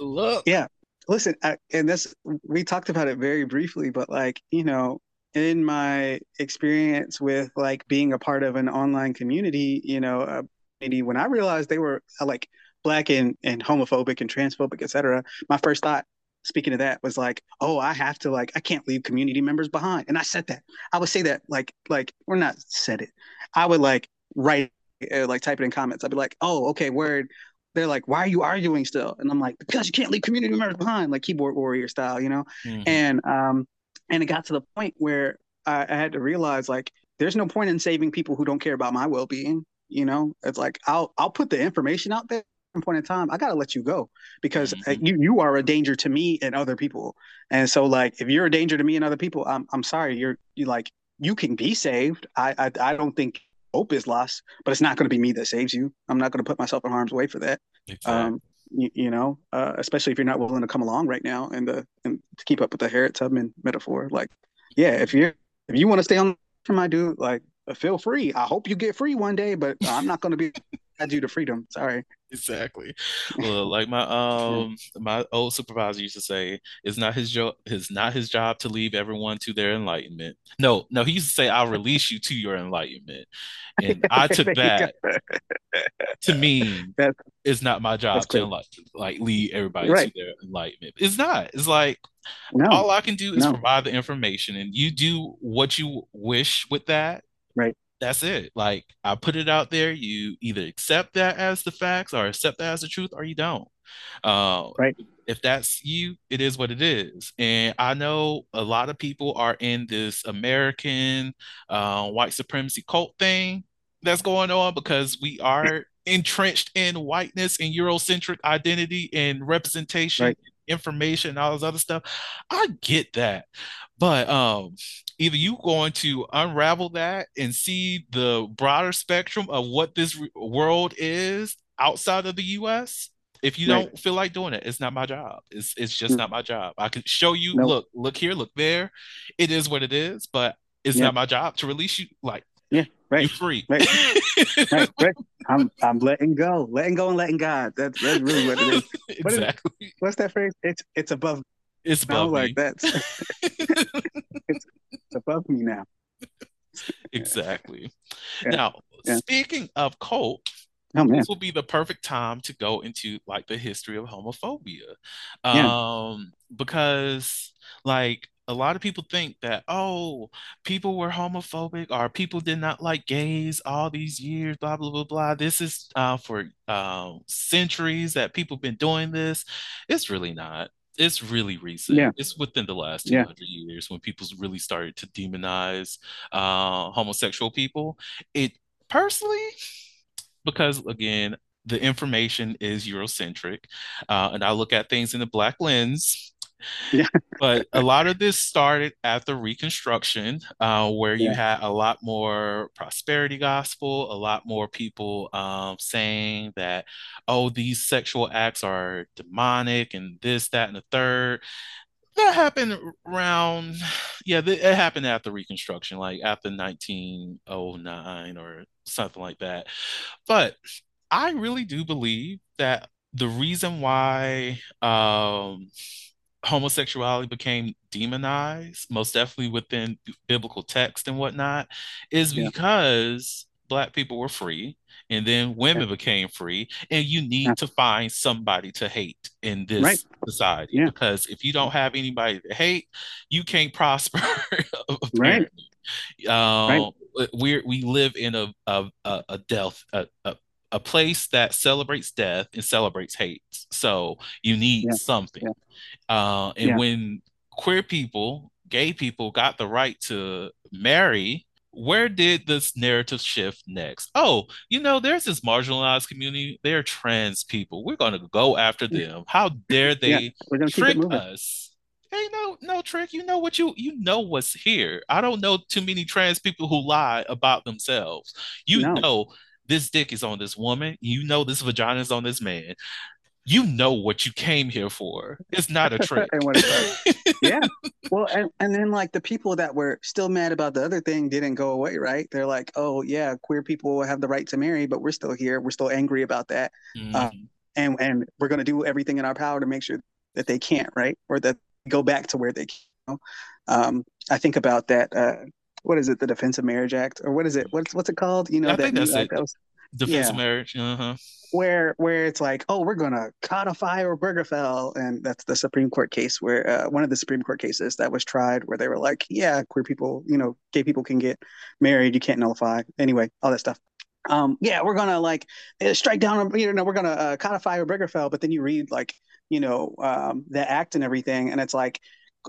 look, Yeah. Listen, I, and this we talked about it very briefly, but like you know, in my experience with like being a part of an online community, you know, uh, when I realized they were uh, like black and and homophobic and transphobic, etc., my first thought. Speaking of that, was like, oh, I have to like, I can't leave community members behind, and I said that. I would say that like, like, or not said it. I would like write, uh, like, type it in comments. I'd be like, oh, okay, word they're like, why are you arguing still? And I'm like, because you can't leave community members behind, like keyboard warrior style, you know? Mhm. And um, and it got to the point where I, I had to realize like, there's no point in saving people who don't care about my well being. You know, it's like I'll I'll put the information out there. At some point in time, I gotta let you go because uh, Mhm. you you are a danger to me and other people. And so like, if you're a danger to me and other people, I'm I'm sorry. You're you like you can be saved. I I, I don't think hope is lost, but it's not going to be me that saves you. I'm not going to put myself in harm's way for that Exactly. um, you, you know, uh, especially if you're not willing to come along right now and the and to keep up with the Harriet Tubman metaphor. Like, yeah, if you if you want to stay on for my dude, like, uh, feel free. I hope you get free one day, but I'm not going to be add you to freedom. Sorry. Exactly. Well, like my um my old supervisor used to say, it's not his job it's not his job to leave everyone to their enlightenment. No, no, he used to say, I'll release you to your enlightenment. And I took that to mean That's- it's not my job to like like lead everybody Right. to their enlightenment. It's not. It's like No, all I can do is no. provide the information and you do what you wish with that. Right. That's it. Like I put it out there. You either accept that as the facts or accept that as the truth or you don't. Uh, right. If that's you, it is what it is. And I know a lot of people are in this American uh, white supremacy cult thing that's going on because we are entrenched in whiteness and Eurocentric identity and representation, right. information, and all this other stuff. I get that. But um, either you going to unravel that and see the broader spectrum of what this world is outside of the US, if you don't feel like doing it, it's not my job. It's it's just mm. not my job. I can show you, nope. look, look here, look there. It is what it is, but it's yeah. not my job to release you. Like, yeah, right. You free. Right. right, right. I'm I'm letting go, letting go, and letting God. That's that's really what it is. exactly. Is, what's that phrase? It's it's above. It's above me. like that's. it's above me now. Exactly. Yeah. Now, yeah. speaking of cult, Oh, this will be the perfect time to go into like the history of homophobia. Yeah. Um, because like a lot of people think that oh people were homophobic or people did not like gays all these years blah blah blah blah this is uh, for uh, centuries that people have been doing this it's really not it's really recent yeah. it's within the last 200 yeah. years when people really started to demonize uh, homosexual people it personally because again, the information is Eurocentric, uh, and I look at things in the black lens. Yeah. but a lot of this started after the Reconstruction, uh, where you had a lot more prosperity gospel, a lot more people um, saying that, oh, these sexual acts are demonic and this, that, and the third. That happened around yeah it happened after reconstruction like after 1909 or something like that. But i really do believe that the reason why um, homosexuality became demonized most definitely within biblical text and whatnot is yeah. because black people were free and then women yeah. became free and you need yeah. to find somebody to hate in this right. society because if you don't have anybody to hate you can't prosper right um, right. we we live in a a, a death a, a, a, place that celebrates death and celebrates hate so you need something uh, and when queer people gay people got the right to marry where did this narrative shift next? Oh, you know, there's this marginalized community. They're trans people. We're going to go after them. How dare they yeah, trick us? Hey, no, no trick. You know what you you know what's here. I don't know too many trans people who lie about themselves. You no. know this dick is on this woman. You know this vagina is on this man you know what you came here for. It's not a trick. yeah. Well, and, and then like the people that were still mad about the other thing didn't go away, right? They're like, oh yeah, queer people have the right to marry, but we're still here. We're still angry about that. Mm-hmm. Um, and and we're gonna do everything in our power to make sure that they can't, right? Or that go back to where they can. Um, I think about that. Uh, what is it? The Defense of Marriage Act, or what is it? What's what's it called? You know, I that think that's it. That was, Defense yeah. of marriage. Uh-huh. Where where it's like, oh, we're gonna codify Obergefell, and that's the Supreme Court case where uh, one of the Supreme Court cases that was tried where they were like, yeah, queer people, you know, gay people can get married, you can't nullify. Anyway, all that stuff. Um, yeah, we're gonna like uh, strike down, you know, we're gonna uh, codify Obergefell, but then you read like, you know, um, the act and everything, and it's like,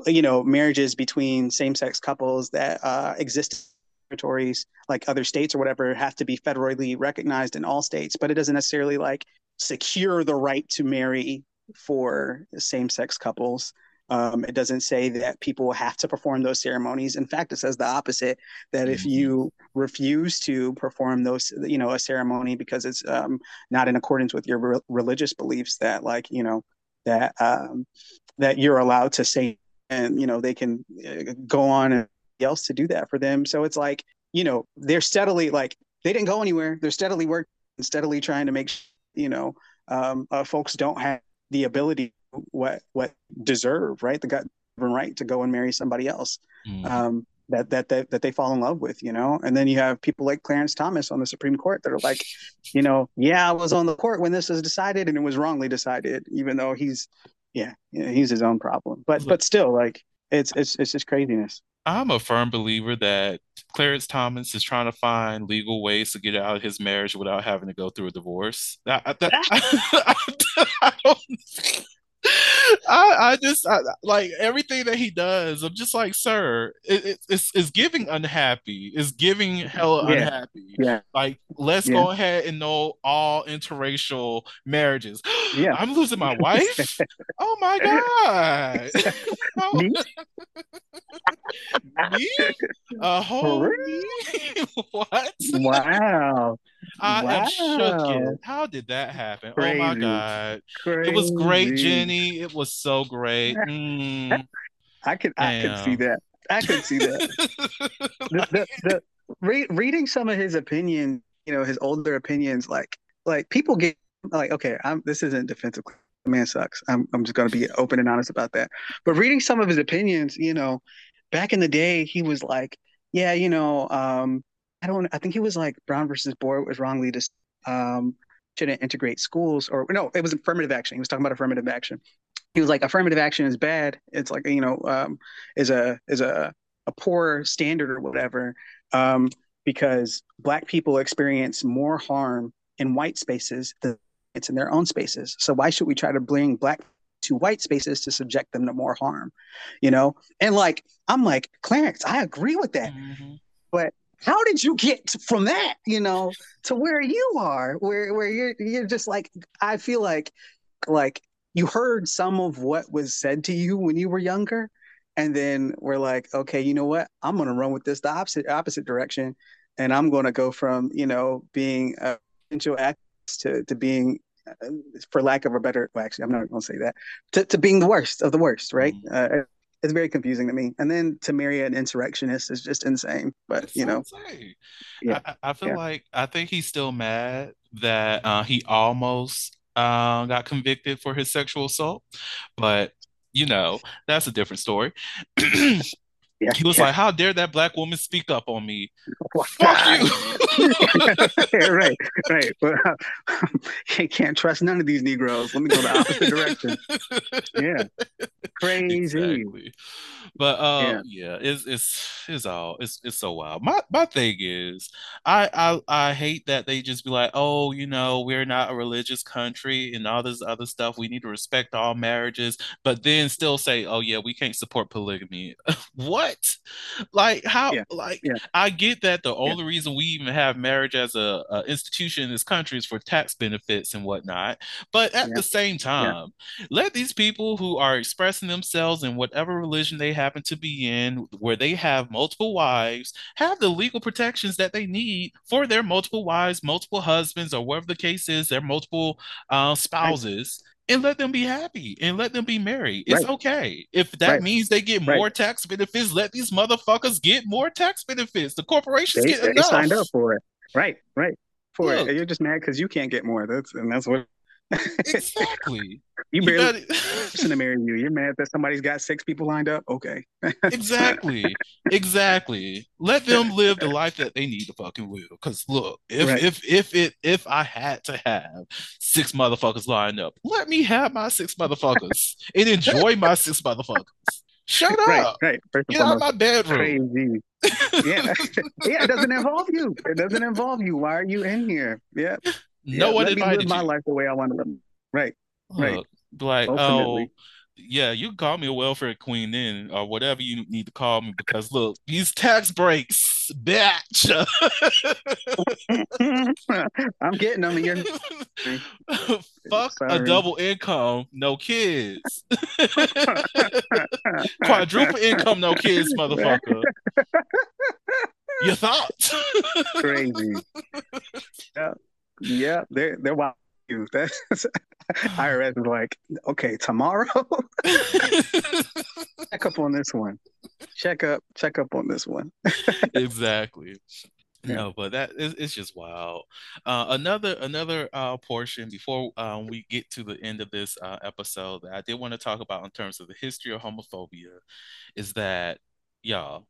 you know, marriages between same-sex couples that uh, exist territories like other states or whatever have to be federally recognized in all states but it doesn't necessarily like secure the right to marry for same-sex couples um, it doesn't say that people have to perform those ceremonies. In fact, it says the opposite. That if you mm-hmm. refuse to perform those, you know, a ceremony because it's um, not in accordance with your re- religious beliefs, that like you know that um, that you're allowed to say, and you know they can uh, go on and else to do that for them. So it's like, you know, they're steadily like they didn't go anywhere. They're steadily working, steadily trying to make, you know, um, uh, folks don't have the ability what what deserve right the gut right to go and marry somebody else mm. um, that, that that that they fall in love with, you know. And then you have people like Clarence Thomas on the Supreme Court that are like, you know, yeah, I was on the court when this was decided, and it was wrongly decided, even though he's, yeah, he's his own problem. But but still, like It's it's it's just craziness. I'm a firm believer that Clarence Thomas is trying to find legal ways to get out of his marriage without having to go through a divorce. I, I, I, I don't, I, I just I, like everything that he does. I'm just like, sir, it, it, it's it's giving unhappy. It's giving hell Yeah, unhappy. yeah, Like, let's yeah, go ahead and know all interracial marriages. yeah. I'm losing my wife. Oh my god! Oh, Me? me? A whole me? What? Wow. I am shook. How did that happen? Oh my Crazy. god! It was great, Ginni. It was so great. Mm, I could I could see that. I could see that. The the, the re reading some of his opinions, you know, his older opinions, like like people get like, okay, I'm this isn't defensive. The man sucks. I'm I'm just gonna be open and honest about that. But reading some of his opinions, you know, back in the day, he was like, yeah, you know, um, I don't I think he was like Brown versus Board was wrongly dis um shouldn't integrate schools or no, it was affirmative action. He was talking about affirmative action. He was like, affirmative action is bad. It's like, you know, um, is a is a a poor standard or whatever, um, because black people experience more harm in white spaces than it's in their own spaces. So why should we try to bring black to white spaces to subject them to more harm? You know? And like, I'm like, Clarence, I agree with that. Mhm. But how did you get from that, you know, to where you are, where where you're you're just like, I feel like like you heard some of what was said to you when you were younger, and then we're like, okay, you know what? I'm gonna run with this the opposite opposite direction, and I'm gonna go from you know being a potential actress to to being, uh, for lack of a better, well, actually, I'm not gonna say that, to to being the worst of the worst, right? Mhm. Uh, it's very confusing to me. And then to marry an insurrectionist is just insane. But It's you know, insane. yeah, I, I I feel yeah, like I think he's still mad that uh, he almost uh, got convicted for his sexual assault, but you know that's a different story. yeah, He was yeah. like, "How dare that black woman speak up on me? Well, Fuck you!" right, right. Well, you can't trust none of these Negroes. Let me go the opposite direction. Yeah, crazy. Exactly. But uh Yeah, yeah, it's it's it's all it's it's so wild. My my thing is I I I hate that they just be like, "Oh, you know, we're not a religious country and all this other stuff. We need to respect all marriages," but then still say, "Oh yeah, we can't support polygamy." What? Like how yeah, like yeah, I get that the yeah. only reason we even have marriage as a, a institution in this country is for tax benefits and whatnot. But at Yeah, the same yeah, time, let these people who are expressing themselves in whatever religion they happen to be in, where they have multiple wives, have the legal protections that they need for their multiple wives, multiple husbands, or whatever the case is, their multiple uh, right, spouses, and let them be happy and let them be married. It's right, okay. If that right, means they get right. more tax benefits, let these motherfuckers get more tax benefits. The corporations They get they signed up for it. Right, right. For it. You're just mad because you can't get more. That's and that's what exactly. you You barely better. person to marry you. You're mad that somebody's got six people lined up. Okay. Exactly. Exactly. Let them live the life that they need to fucking live. Because look, if Right, if if it if I had to have six motherfuckers lined up, let me have my six motherfuckers and enjoy my six motherfuckers. Shut right, up. right. First Get out of my bedroom. crazy. Yeah, yeah. It doesn't involve you. It doesn't involve you. Why are you in here? Yeah, No yeah. one me live invited my you. life the way I want to live. Right, right. Be like, um, Ultimately, oh, yeah, you can call me a welfare queen then, or whatever you need to call me, because look, these tax breaks, bitch. I'm getting them. You're Fuck a double income, no kids. Quadruple income, no kids, motherfucker. Your thoughts? Crazy. Yeah, yeah. They're they're wild. You. That's IRS is like, okay, tomorrow. check up on this one. Check up, check up on this one. exactly. Yeah. No, but that is it's just wild. Uh, another another uh, portion before um, we get to the end of this uh, episode that I did want to talk about in terms of the history of homophobia is that y'all,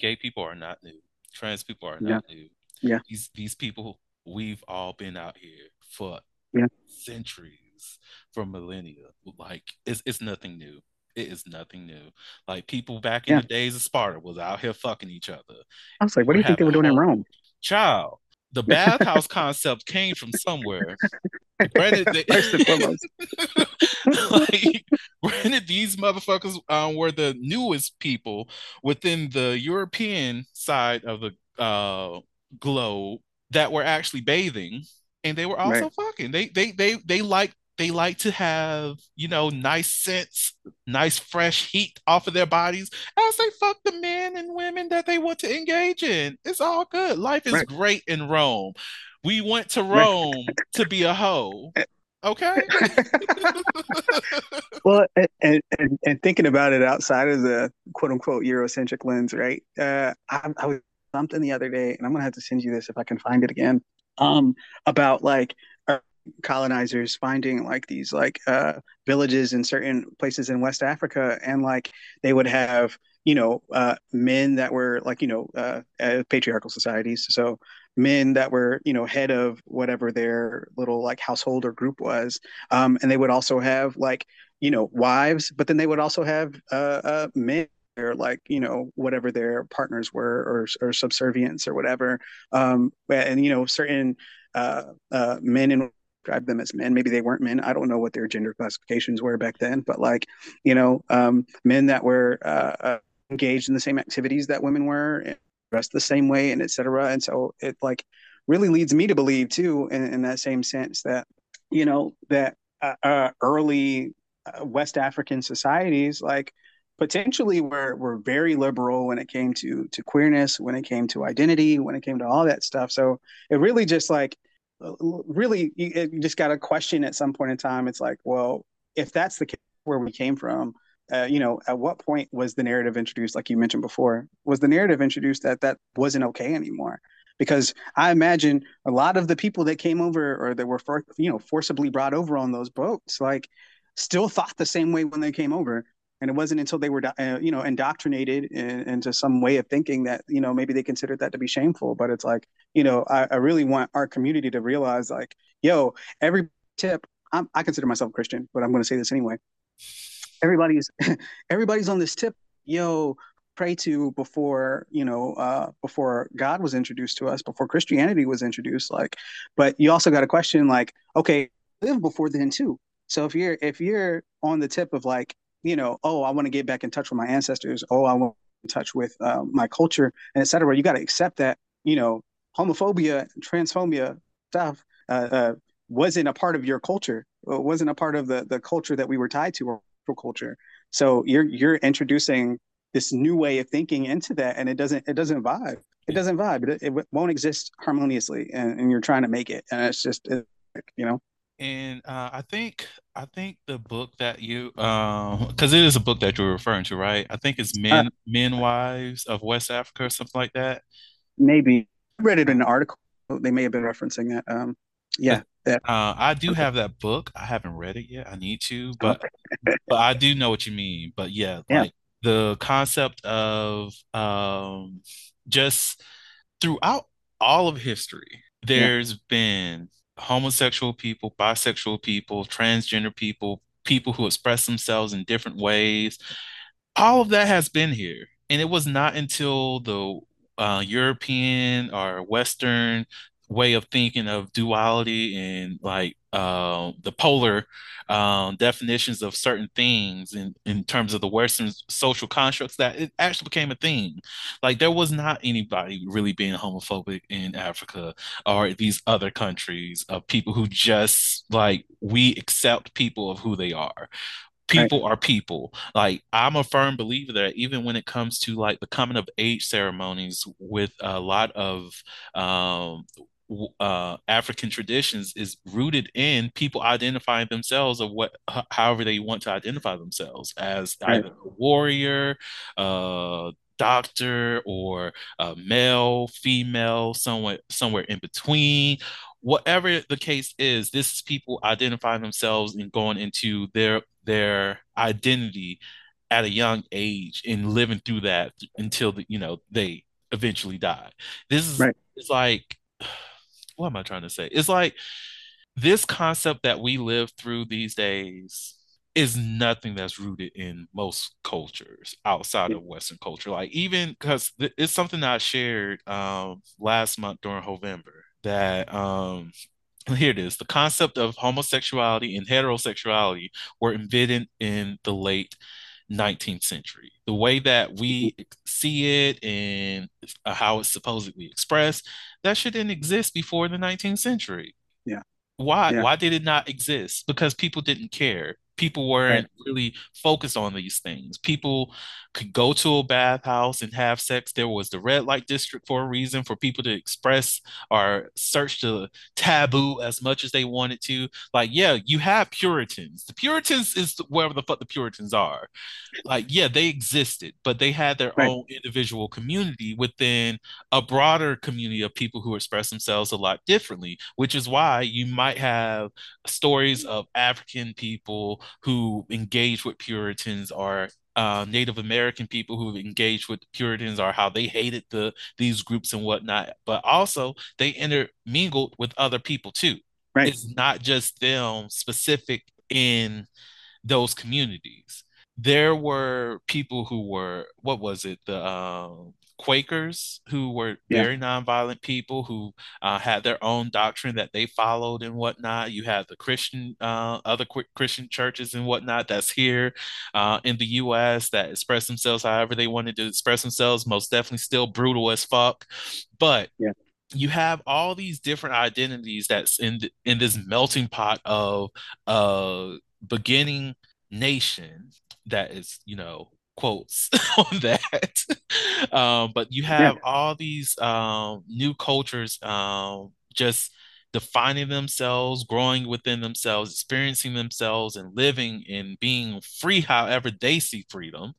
gay people are not new. Trans people are Yeah, not new. yeah, These these people, we've all been out here for yeah, centuries, for millennia. Like it's it's nothing new. It is nothing new. Like people back in Yeah. the days of Sparta was out here fucking each other. I was like, what do you think they were doing in Rome? Child, the bathhouse concept came from somewhere. Granted, they- First and foremost. like, granted, these motherfuckers um, were the newest people within the European side of the uh, globe that were actually bathing, and they were also Right. fucking. They they they they like they like to have you know nice scents, nice fresh heat off of their bodies as they fuck the men and women that they want to engage in. It's all good. Life is Right. great in Rome. We went to Right. Rome to be a hoe. Okay. Well, and, and and and thinking about it outside of the quote unquote Eurocentric lens, right? Uh, I, I was something the other day, and I'm gonna have to send you this if I can find it again. Um, about like uh, colonizers finding like these like uh villages in certain places in West Africa, and like they would have you know uh men that were like you know uh, uh patriarchal societies, so men that were you know head of whatever their little like household or group was, um, and they would also have like you know wives but then they would also have uh, men or like you know whatever their partners were or or subservience or whatever um and you know certain uh uh men and describe them as men. Maybe they weren't men. I don't know what their gender classifications were back then but like you know um men that were uh, uh engaged in the same activities that women were dressed the same way and etc and so it like really leads me to believe too in, in that same sense that you know that uh, uh, early uh, West African societies, like potentially were were very liberal when it came to to queerness, when it came to identity, when it came to all that stuff. So it really just like uh, really you, just got a question at some point in time. It's like, well, if that's the case where we came from, uh, you know, at what point was the narrative introduced? Like you mentioned before, was the narrative introduced that that wasn't okay anymore? Because I imagine a lot of the people that came over or that were for, you know forcibly brought over on those boats, like still thought the same way when they came over. And it wasn't until they were, uh, you know, indoctrinated in, into some way of thinking that, you know, maybe they considered that to be shameful. But it's like, you know, I, I really want our community to realize, like, yo, every tip. I'm, I consider myself a Christian, but I'm going to say this anyway. Everybody's, everybody's on this tip. Yo, pray to before you know uh before god was introduced to us before christianity was introduced like but you also got a question like okay live before then too so if you're if you're on the tip of like you know oh i want to get back in touch with my ancestors. Oh i want in touch with uh, my culture and etc you got to accept that you know homophobia transphobia stuff uh, uh wasn't a part of your culture. It wasn't a part of the the culture that we were tied to or culture. So you're you're introducing this new way of thinking into that and it doesn't it doesn't vibe. It doesn't vibe. It, it won't exist harmoniously and, and you're trying to make it and it's just it, you know And uh, I think I think the book that you um because it is a book that you're referring to, right? I think it's Men Men Wives of West Africa or something like that. maybe I read it in an article they may have been referencing that um yeah that Uh, I do have that book. I haven't read it yet. I need to, but but I do know what you mean. But yeah, Yeah. like the concept of um just throughout all of history, there's been homosexual people, bisexual people, transgender people, people who express themselves in different ways. All of that has been here. And it was not until the uh, European or Western way of thinking of duality and like uh, the polar um, definitions of certain things in, in terms of the Western social constructs that it actually became a thing. Like there was not anybody really being homophobic in Africa or these other countries of people who just like we accept people of who they are. People are people. Like I'm a firm believer that even when it comes to like the coming of age ceremonies with a lot of um uh African traditions is rooted in people identifying themselves of what h- however they want to identify themselves as either a warrior, uh doctor or a male, female, somewhere somewhere in between. Whatever the case is, this is people identifying themselves and going into their their identity at a young age and living through that until the, you know they eventually die. This is Right. it's like what am I trying to say? It's like this concept that we live through these days is nothing that's rooted in most cultures outside of Western culture. Like even because th- it's something I shared um, last month during November that um, here it is the concept of homosexuality and heterosexuality were invented in the late 19th century. The way that we see it and how it's supposedly expressed, that shouldn't exist before the 19th century. Yeah. Why? Yeah. Why did it not exist? Because people didn't care. People weren't really focused on these things. People could go to a bathhouse and have sex. There was the red light district for a reason for people to express or search the taboo as much as they wanted to. Like, yeah, you have Puritans. The Puritans is wherever the fuck the Puritans are. Like, yeah, they existed, but they had their Right. own individual community within a broader community of people who express themselves a lot differently, which is why you might have stories of African people who engage with Puritans are uh, Native American people who engaged with Puritans or how they hated the these groups and whatnot, but also they intermingled with other people too. Right. It's not just them specific in those communities. There were people who were, what was it, the um, Quakers who were Yeah. very nonviolent people who uh, had their own doctrine that they followed and whatnot. You have the Christian, uh, other qu- Christian churches and whatnot that's here uh, in the U.S. that express themselves however they wanted to express themselves. Most definitely still brutal as fuck, but Yeah. you have all these different identities that's in th- in this melting pot of a beginning nation that is, you know, quotes on that. um, but you have all these um, new cultures um, just defining themselves, growing within themselves, experiencing themselves, and living and being free however they see freedom,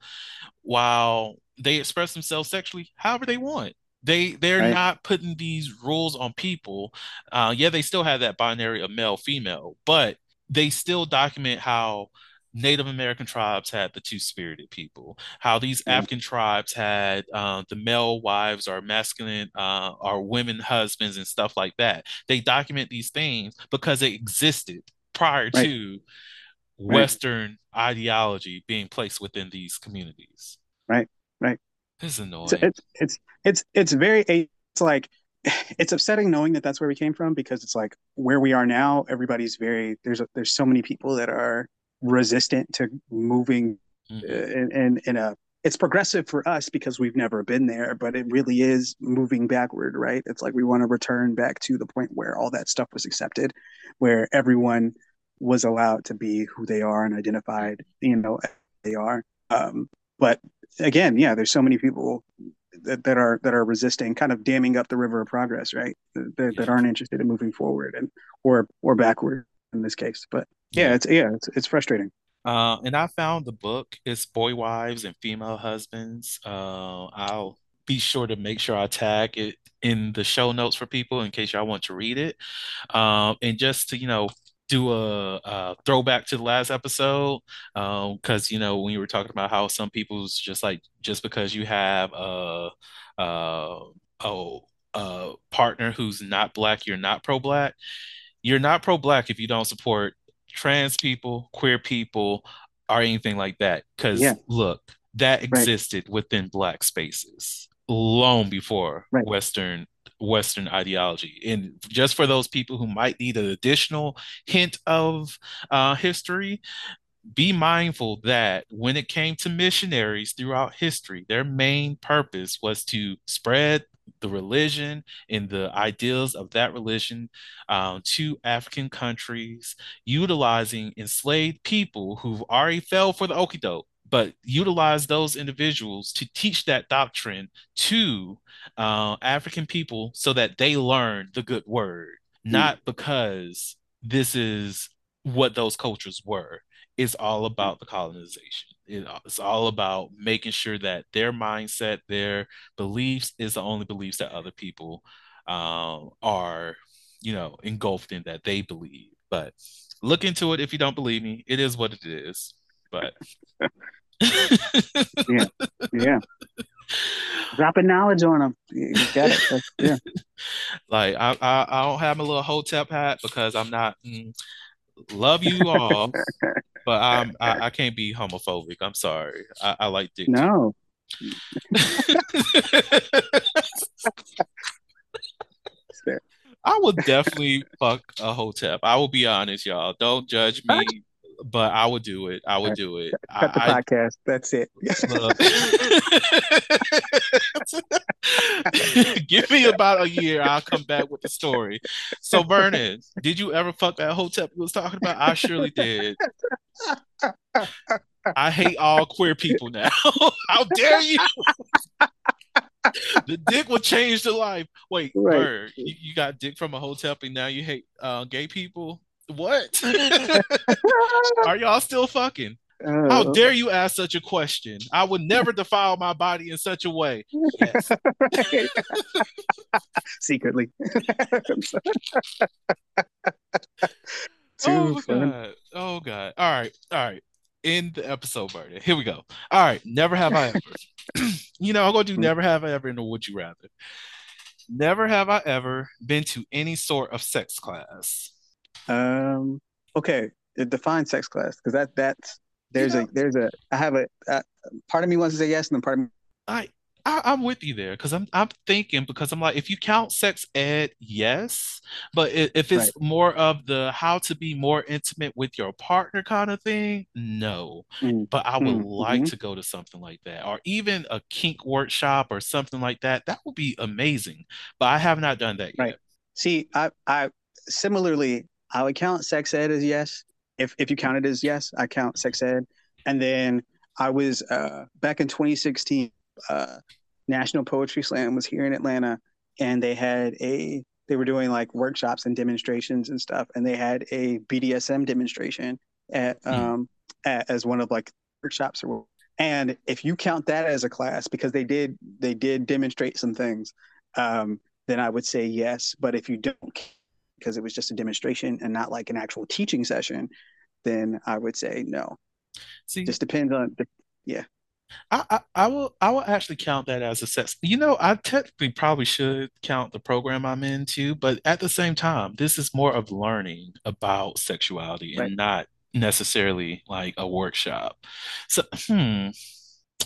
while they express themselves sexually however they want. They they're Right. not putting these rules on people. Uh, yeah, they still have that binary of male female, but they still document how Native American tribes had the two-spirited people, how these Yeah. African tribes had uh, the male wives or masculine uh, or women husbands and stuff like that. They document these things because they existed prior Right. to Western ideology being placed within these communities. Right, right. It's annoying. It's it's it's it's it's very it's like it's upsetting knowing that that's where we came from because it's like where we are now everybody's very there's a, there's so many people that are resistant to moving Mhm. in, in in a it's progressive for us because we've never been there but it really is moving backward right? It's like we want to return back to the point where all that stuff was accepted where everyone was allowed to be who they are and identified you know as they are. Um but again yeah there's so many people that, that are that are resisting kind of damming up the river of progress right? That, that aren't interested in moving forward and or or backward in this case but yeah it's yeah it's, it's frustrating Uh, and I found the book. It's Boy Wives and Female Husbands. Uh, I'll be sure to make sure I tag it in the show notes for people in case y'all want to read it. Um, and just to, you know, do a, a throwback to the last episode, um, because you know when you were talking about how some people's just like just because you have a, uh, oh, a partner who's not black, you're not pro-black. You're not pro-black if you don't support trans people, queer people, or anything like that. Because Yeah. look, that existed within black spaces long before Right. Western Western ideology. And just for those people who might need an additional hint of uh, history, be mindful that when it came to missionaries throughout history, their main purpose was to spread the religion and the ideals of that religion um, to African countries, utilizing enslaved people who've already fell for the okie doke, but utilize those individuals to teach that doctrine to uh, African people so that they learn the good word, not because this is what those cultures were. It's all about the colonization. It- it's all about making sure that their mindset, their beliefs is the only beliefs that other people um, are, you know, engulfed in that they believe. But look into it if you don't believe me. It is what it is. But yeah yeah. dropping knowledge on them you got it yeah like I, I I don't have my little hotep hat because I'm not mm, love you all, but I'm I, I can't be homophobic. I'm sorry. I, I like dick. No. I would definitely fuck a hotep. I will be honest, y'all. Don't judge me, but I would do it. I would do it. Cut the I, podcast. That's it. Give me about a year. I'll come back with the story. So, Vernon, did you ever fuck that hotep you was talking about? I surely did. I hate all queer people now. How dare you? the dick will change the life. Wait, Right. Bird, you, you got dick from a hotep, and now you hate uh, gay people? What? Are y'all still fucking? How Uh, dare you ask such a question? I would never defile my body in such a way. Yes. Secretly. Too oh fun. god. Oh god. All right. All right. In the episode, Bernie. Here we go. All right. Never have I ever. you know, I'm gonna do never have I ever in a would you rather. Never have I ever been to any sort of sex class. Um, okay, define sex class because that that's there's know- a there's a I have a uh, part of me wants to say yes and then part of me I, I I'm with you there because I'm I'm thinking because I'm like if you count sex ed, yes, but if it's more of the how to be more intimate with your partner kind of thing, no. Mm, But I would mm, like mhm. to go to something like that, or even a kink workshop or something like that. That would be amazing. But I have not done that yet. Right. see I I similarly I would count sex ed as yes. If if you count it as yes I count sex ed. And then I was uh back in 2016 uh National Poetry Slam was here in Atlanta and they had a they were doing like workshops and demonstrations and stuff and they had a BDSM demonstration at Hmm. um at, as one of like workshops or and if you count that as a class because they did they did demonstrate some things um then I would say yes. But if you don't because it was just a demonstration and not like an actual teaching session then I would say no See, just depends on the I, I I will I will actually count that as a sex. You know, I technically probably should count the program I'm into, but at the same time, this is more of learning about sexuality and not necessarily like a workshop. So, hmm,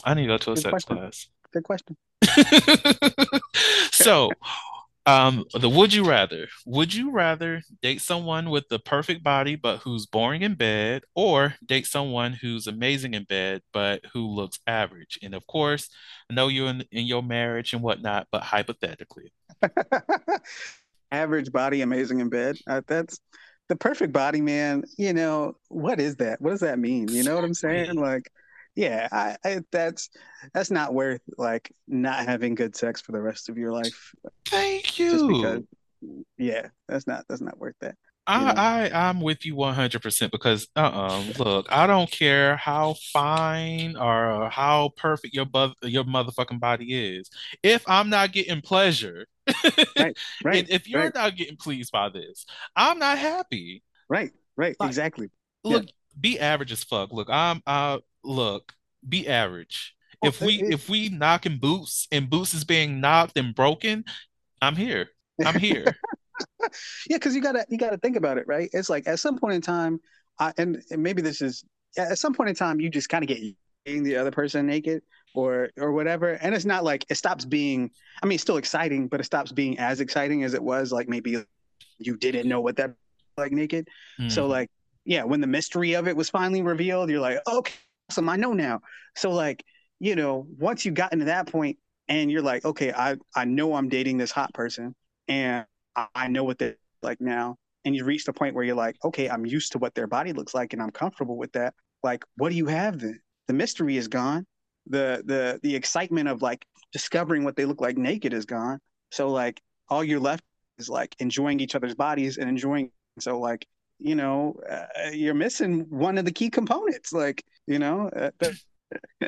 I need to go to a Good sex question. class. good question So, um, the would you rather? Would you rather date someone with the perfect body but who's boring in bed, or date someone who's amazing in bed but who looks average? And of course, I know you're in, in your marriage and whatnot, but hypothetically. average body amazing in bed uh, that's the perfect body man you know what is that what does that mean you know what i'm saying like yeah I, I that's that's not worth like not having good sex for the rest of your life Thank just because you. yeah that's not that's not worth that I. I I'm with you 100% because uh-uh look I don't care how fine or how perfect your bu your motherfucking body is if I'm not getting pleasure right and if you're right. not getting pleased by this I'm not happy right right Like- exactly look be average as fuck look I'm uh look be average. If we it- if we knocking boots and boots is being knocked and broken I'm here. I'm here. Yeah because you gotta you gotta think about it right? It's like at some point in time I, and, and maybe this is at some point in time you just kind of get seeing the other person naked or or whatever. And it's not like it stops being i mean it's still exciting but it stops being as exciting as it was like maybe you didn't know what that like naked. So Mhm. like yeah when the mystery of it was finally revealed you're like okay awesome i know now. So like you know once you've gotten to that point and you're like okay i i know i'm dating this hot person and i, I know what they're like now and you reach the point where you're like okay i'm used to what their body looks like and i'm comfortable with that like what do you have then? The mystery is gone. The the the excitement of like discovering what they look like naked is gone. So like all you're left is like enjoying each other's bodies and enjoying so like you know uh, you're missing one of the key components like you know uh,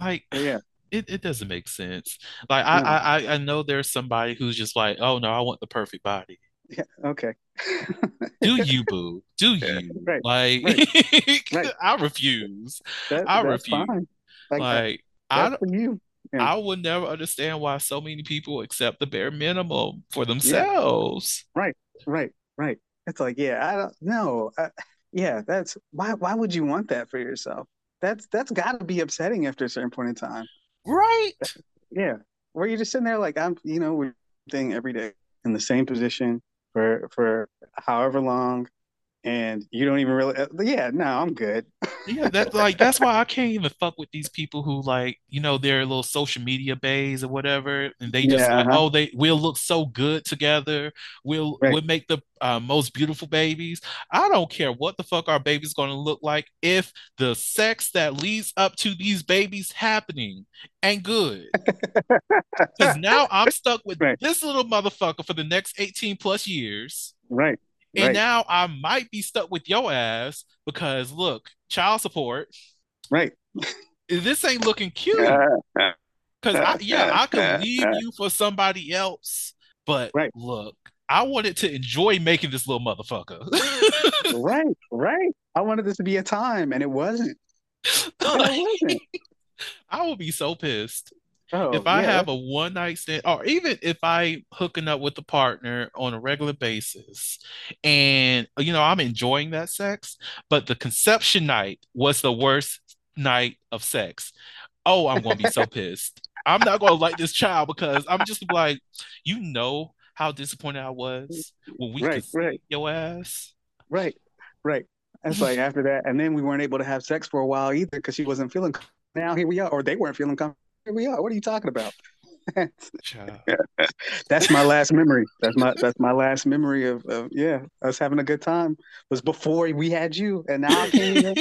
like yeah it, it doesn't make sense. Like I, No. I I- I know there's somebody who's just like, oh no, I want the perfect body. yeah okay Do you, boo? Do you? Right, Like right. I refuse. that, I refuse. fine like, Like I for you yeah. I would never understand why so many people accept the bare minimum for themselves. Right, right right It's like, yeah, I don't know. yeah, that's why. Why would you want that for yourself? That's that's got to be upsetting after a certain point in time. Right. Yeah, where you're just sitting there like I'm, you know, thing every day in the same position for for however long, and you don't even really. Uh, yeah, no, I'm good. yeah, that's like that's why I can't even fuck with these people who like you know their little social media bays or whatever, and they just Yeah, like, uh-huh. oh they we'll look so good together. We'll Right. we'll make the uh, most beautiful babies. I don't care what the fuck our baby's going to look like if the sex that leads up to these babies happening ain't good. Because now I'm stuck with Right. this little motherfucker for the next 18 plus years. Right. And Right. now I might be stuck with your ass because look, child support, Right. this ain't looking cute. Because I yeah, I could leave you for somebody else, but Right. look, I wanted to enjoy making this little motherfucker. right. Right. I wanted this to be a time, and it wasn't. It wasn't. I would be so pissed. Oh, if I yeah, have a one night stand, or even if I hooking up with a partner on a regular basis, and you know I'm enjoying that sex, but the conception night was the worst night of sex. Oh, I'm gonna be so pissed. I'm not gonna like this child because I'm just like, you know how disappointed I was when we Right, right. your ass. Right, right. It's like after that, and then we weren't able to have sex for a while either because she wasn't feeling. Now here we are, or they weren't feeling comfortable. We are. What are you talking about? That's my last memory. That's my that's my last memory of, of yeah us having a good time was before we had you, and now I can't even.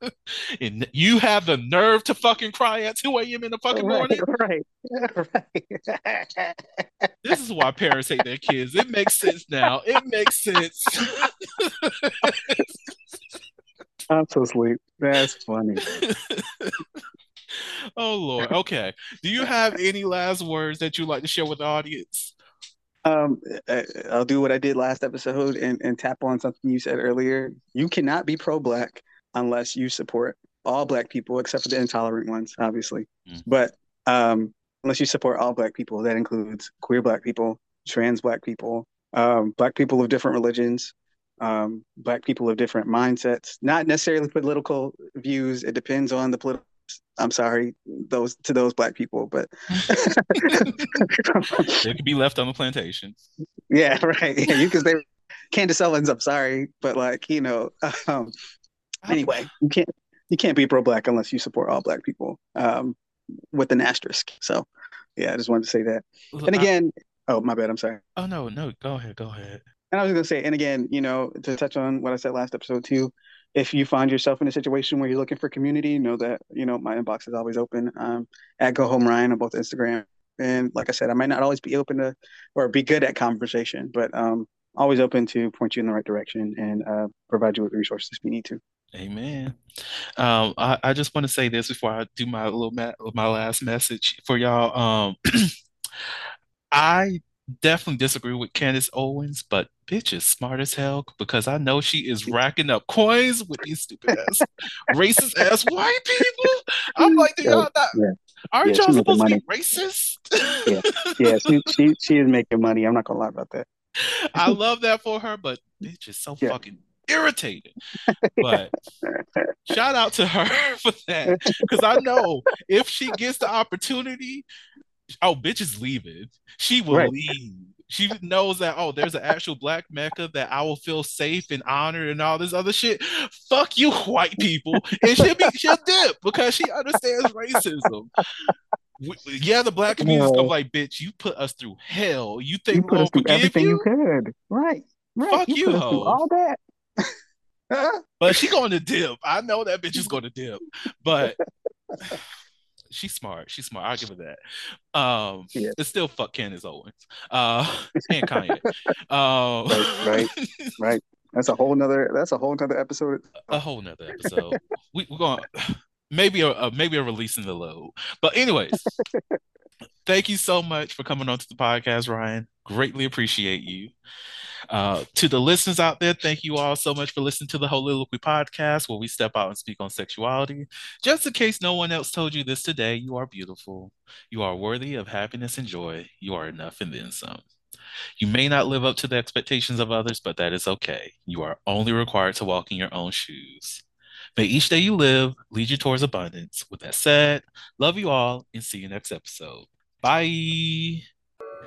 and you have the nerve to fucking cry at 2 a.m. in the fucking morning. right, right, right. This is why parents hate their kids. It makes sense now. It makes sense. I'm so sleep. That's funny. oh Lord. Okay. Do you have any last words that you'd like to share with the audience? Um, I'll do what I did last episode and, and tap on something you said earlier. You cannot be pro-black unless you support all black people except for the intolerant ones, obviously. Mm. But um, unless you support all black people, that includes queer black people, trans black people, um, black people of different religions, um, black people of different mindsets, not necessarily political views. It depends on the political. I'm sorry, those to those black people, but They could be left on the plantation. Yeah, right. Yeah, you can say Candace Owens, I'm sorry, but like, you know, um, anyway, you can't you can't be pro black unless you support all black people. Um, with an asterisk. So yeah, I just wanted to say that. And I- again, oh my bad, I'm sorry. oh no, no, go ahead, go ahead. And I was gonna say, and again, you know, to touch on what I said last episode too, if you find yourself in a situation where you're looking for community, know that, you know, my inbox is always open. Um, at Go Home Ryan on both Instagram. And like I said, I might not always be open to or be good at conversation, but um always open to point you in the right direction and uh, provide you with the resources if you need to. Amen. Um, I, I just want to say this before I do my little ma my last message for y'all. Um, I definitely disagree with Candace Owens, but bitch is smart as hell because I know she is racking up coins with these stupid ass, racist ass white people. I'm like, do y'all not? Yeah. Aren't Yeah, y'all supposed to be racist? Yeah, she, she she is making money. I'm not gonna lie about that. I love that for her, but bitch is so Yeah. fucking irritating. But shout out to her for that. Because I know if she gets the opportunity, oh, bitch is leaving. She will Right. leave. She knows that, oh, there's an actual black mecca that I will feel safe and honored and all this other shit. Fuck you, white people. And she'll be she'll dip because she understands racism. We- yeah, the black community's gonna be like, bitch, you put us through hell. You think You we're put us through forgive everything you? you? could. Right. Right. Fuck you, you, put us hoe. all that. But she going to dip. I know that bitch is going to dip. But she's smart. She's smart. I'll give her that. Um, Yeah. it's still fuck Candace Owens. Uh, and Kanye. Um, Right, right. That's a whole nother. That's a whole nother episode. a whole nother episode. We, we're going maybe a, a maybe a release in the load. But anyways, thank you so much for coming onto the podcast, Ryan. Greatly appreciate you. Uh, to the listeners out there, thank you all so much for listening to the Holy podcast, where we step out and speak on sexuality. Just in case no one else told you this today, you are beautiful. You are worthy of happiness and joy. You are enough and then some. You may not live up to the expectations of others, but that is okay. You are only required to walk in your own shoes. May each day you live lead you towards abundance. With that said, love you all and see you next episode. Bye.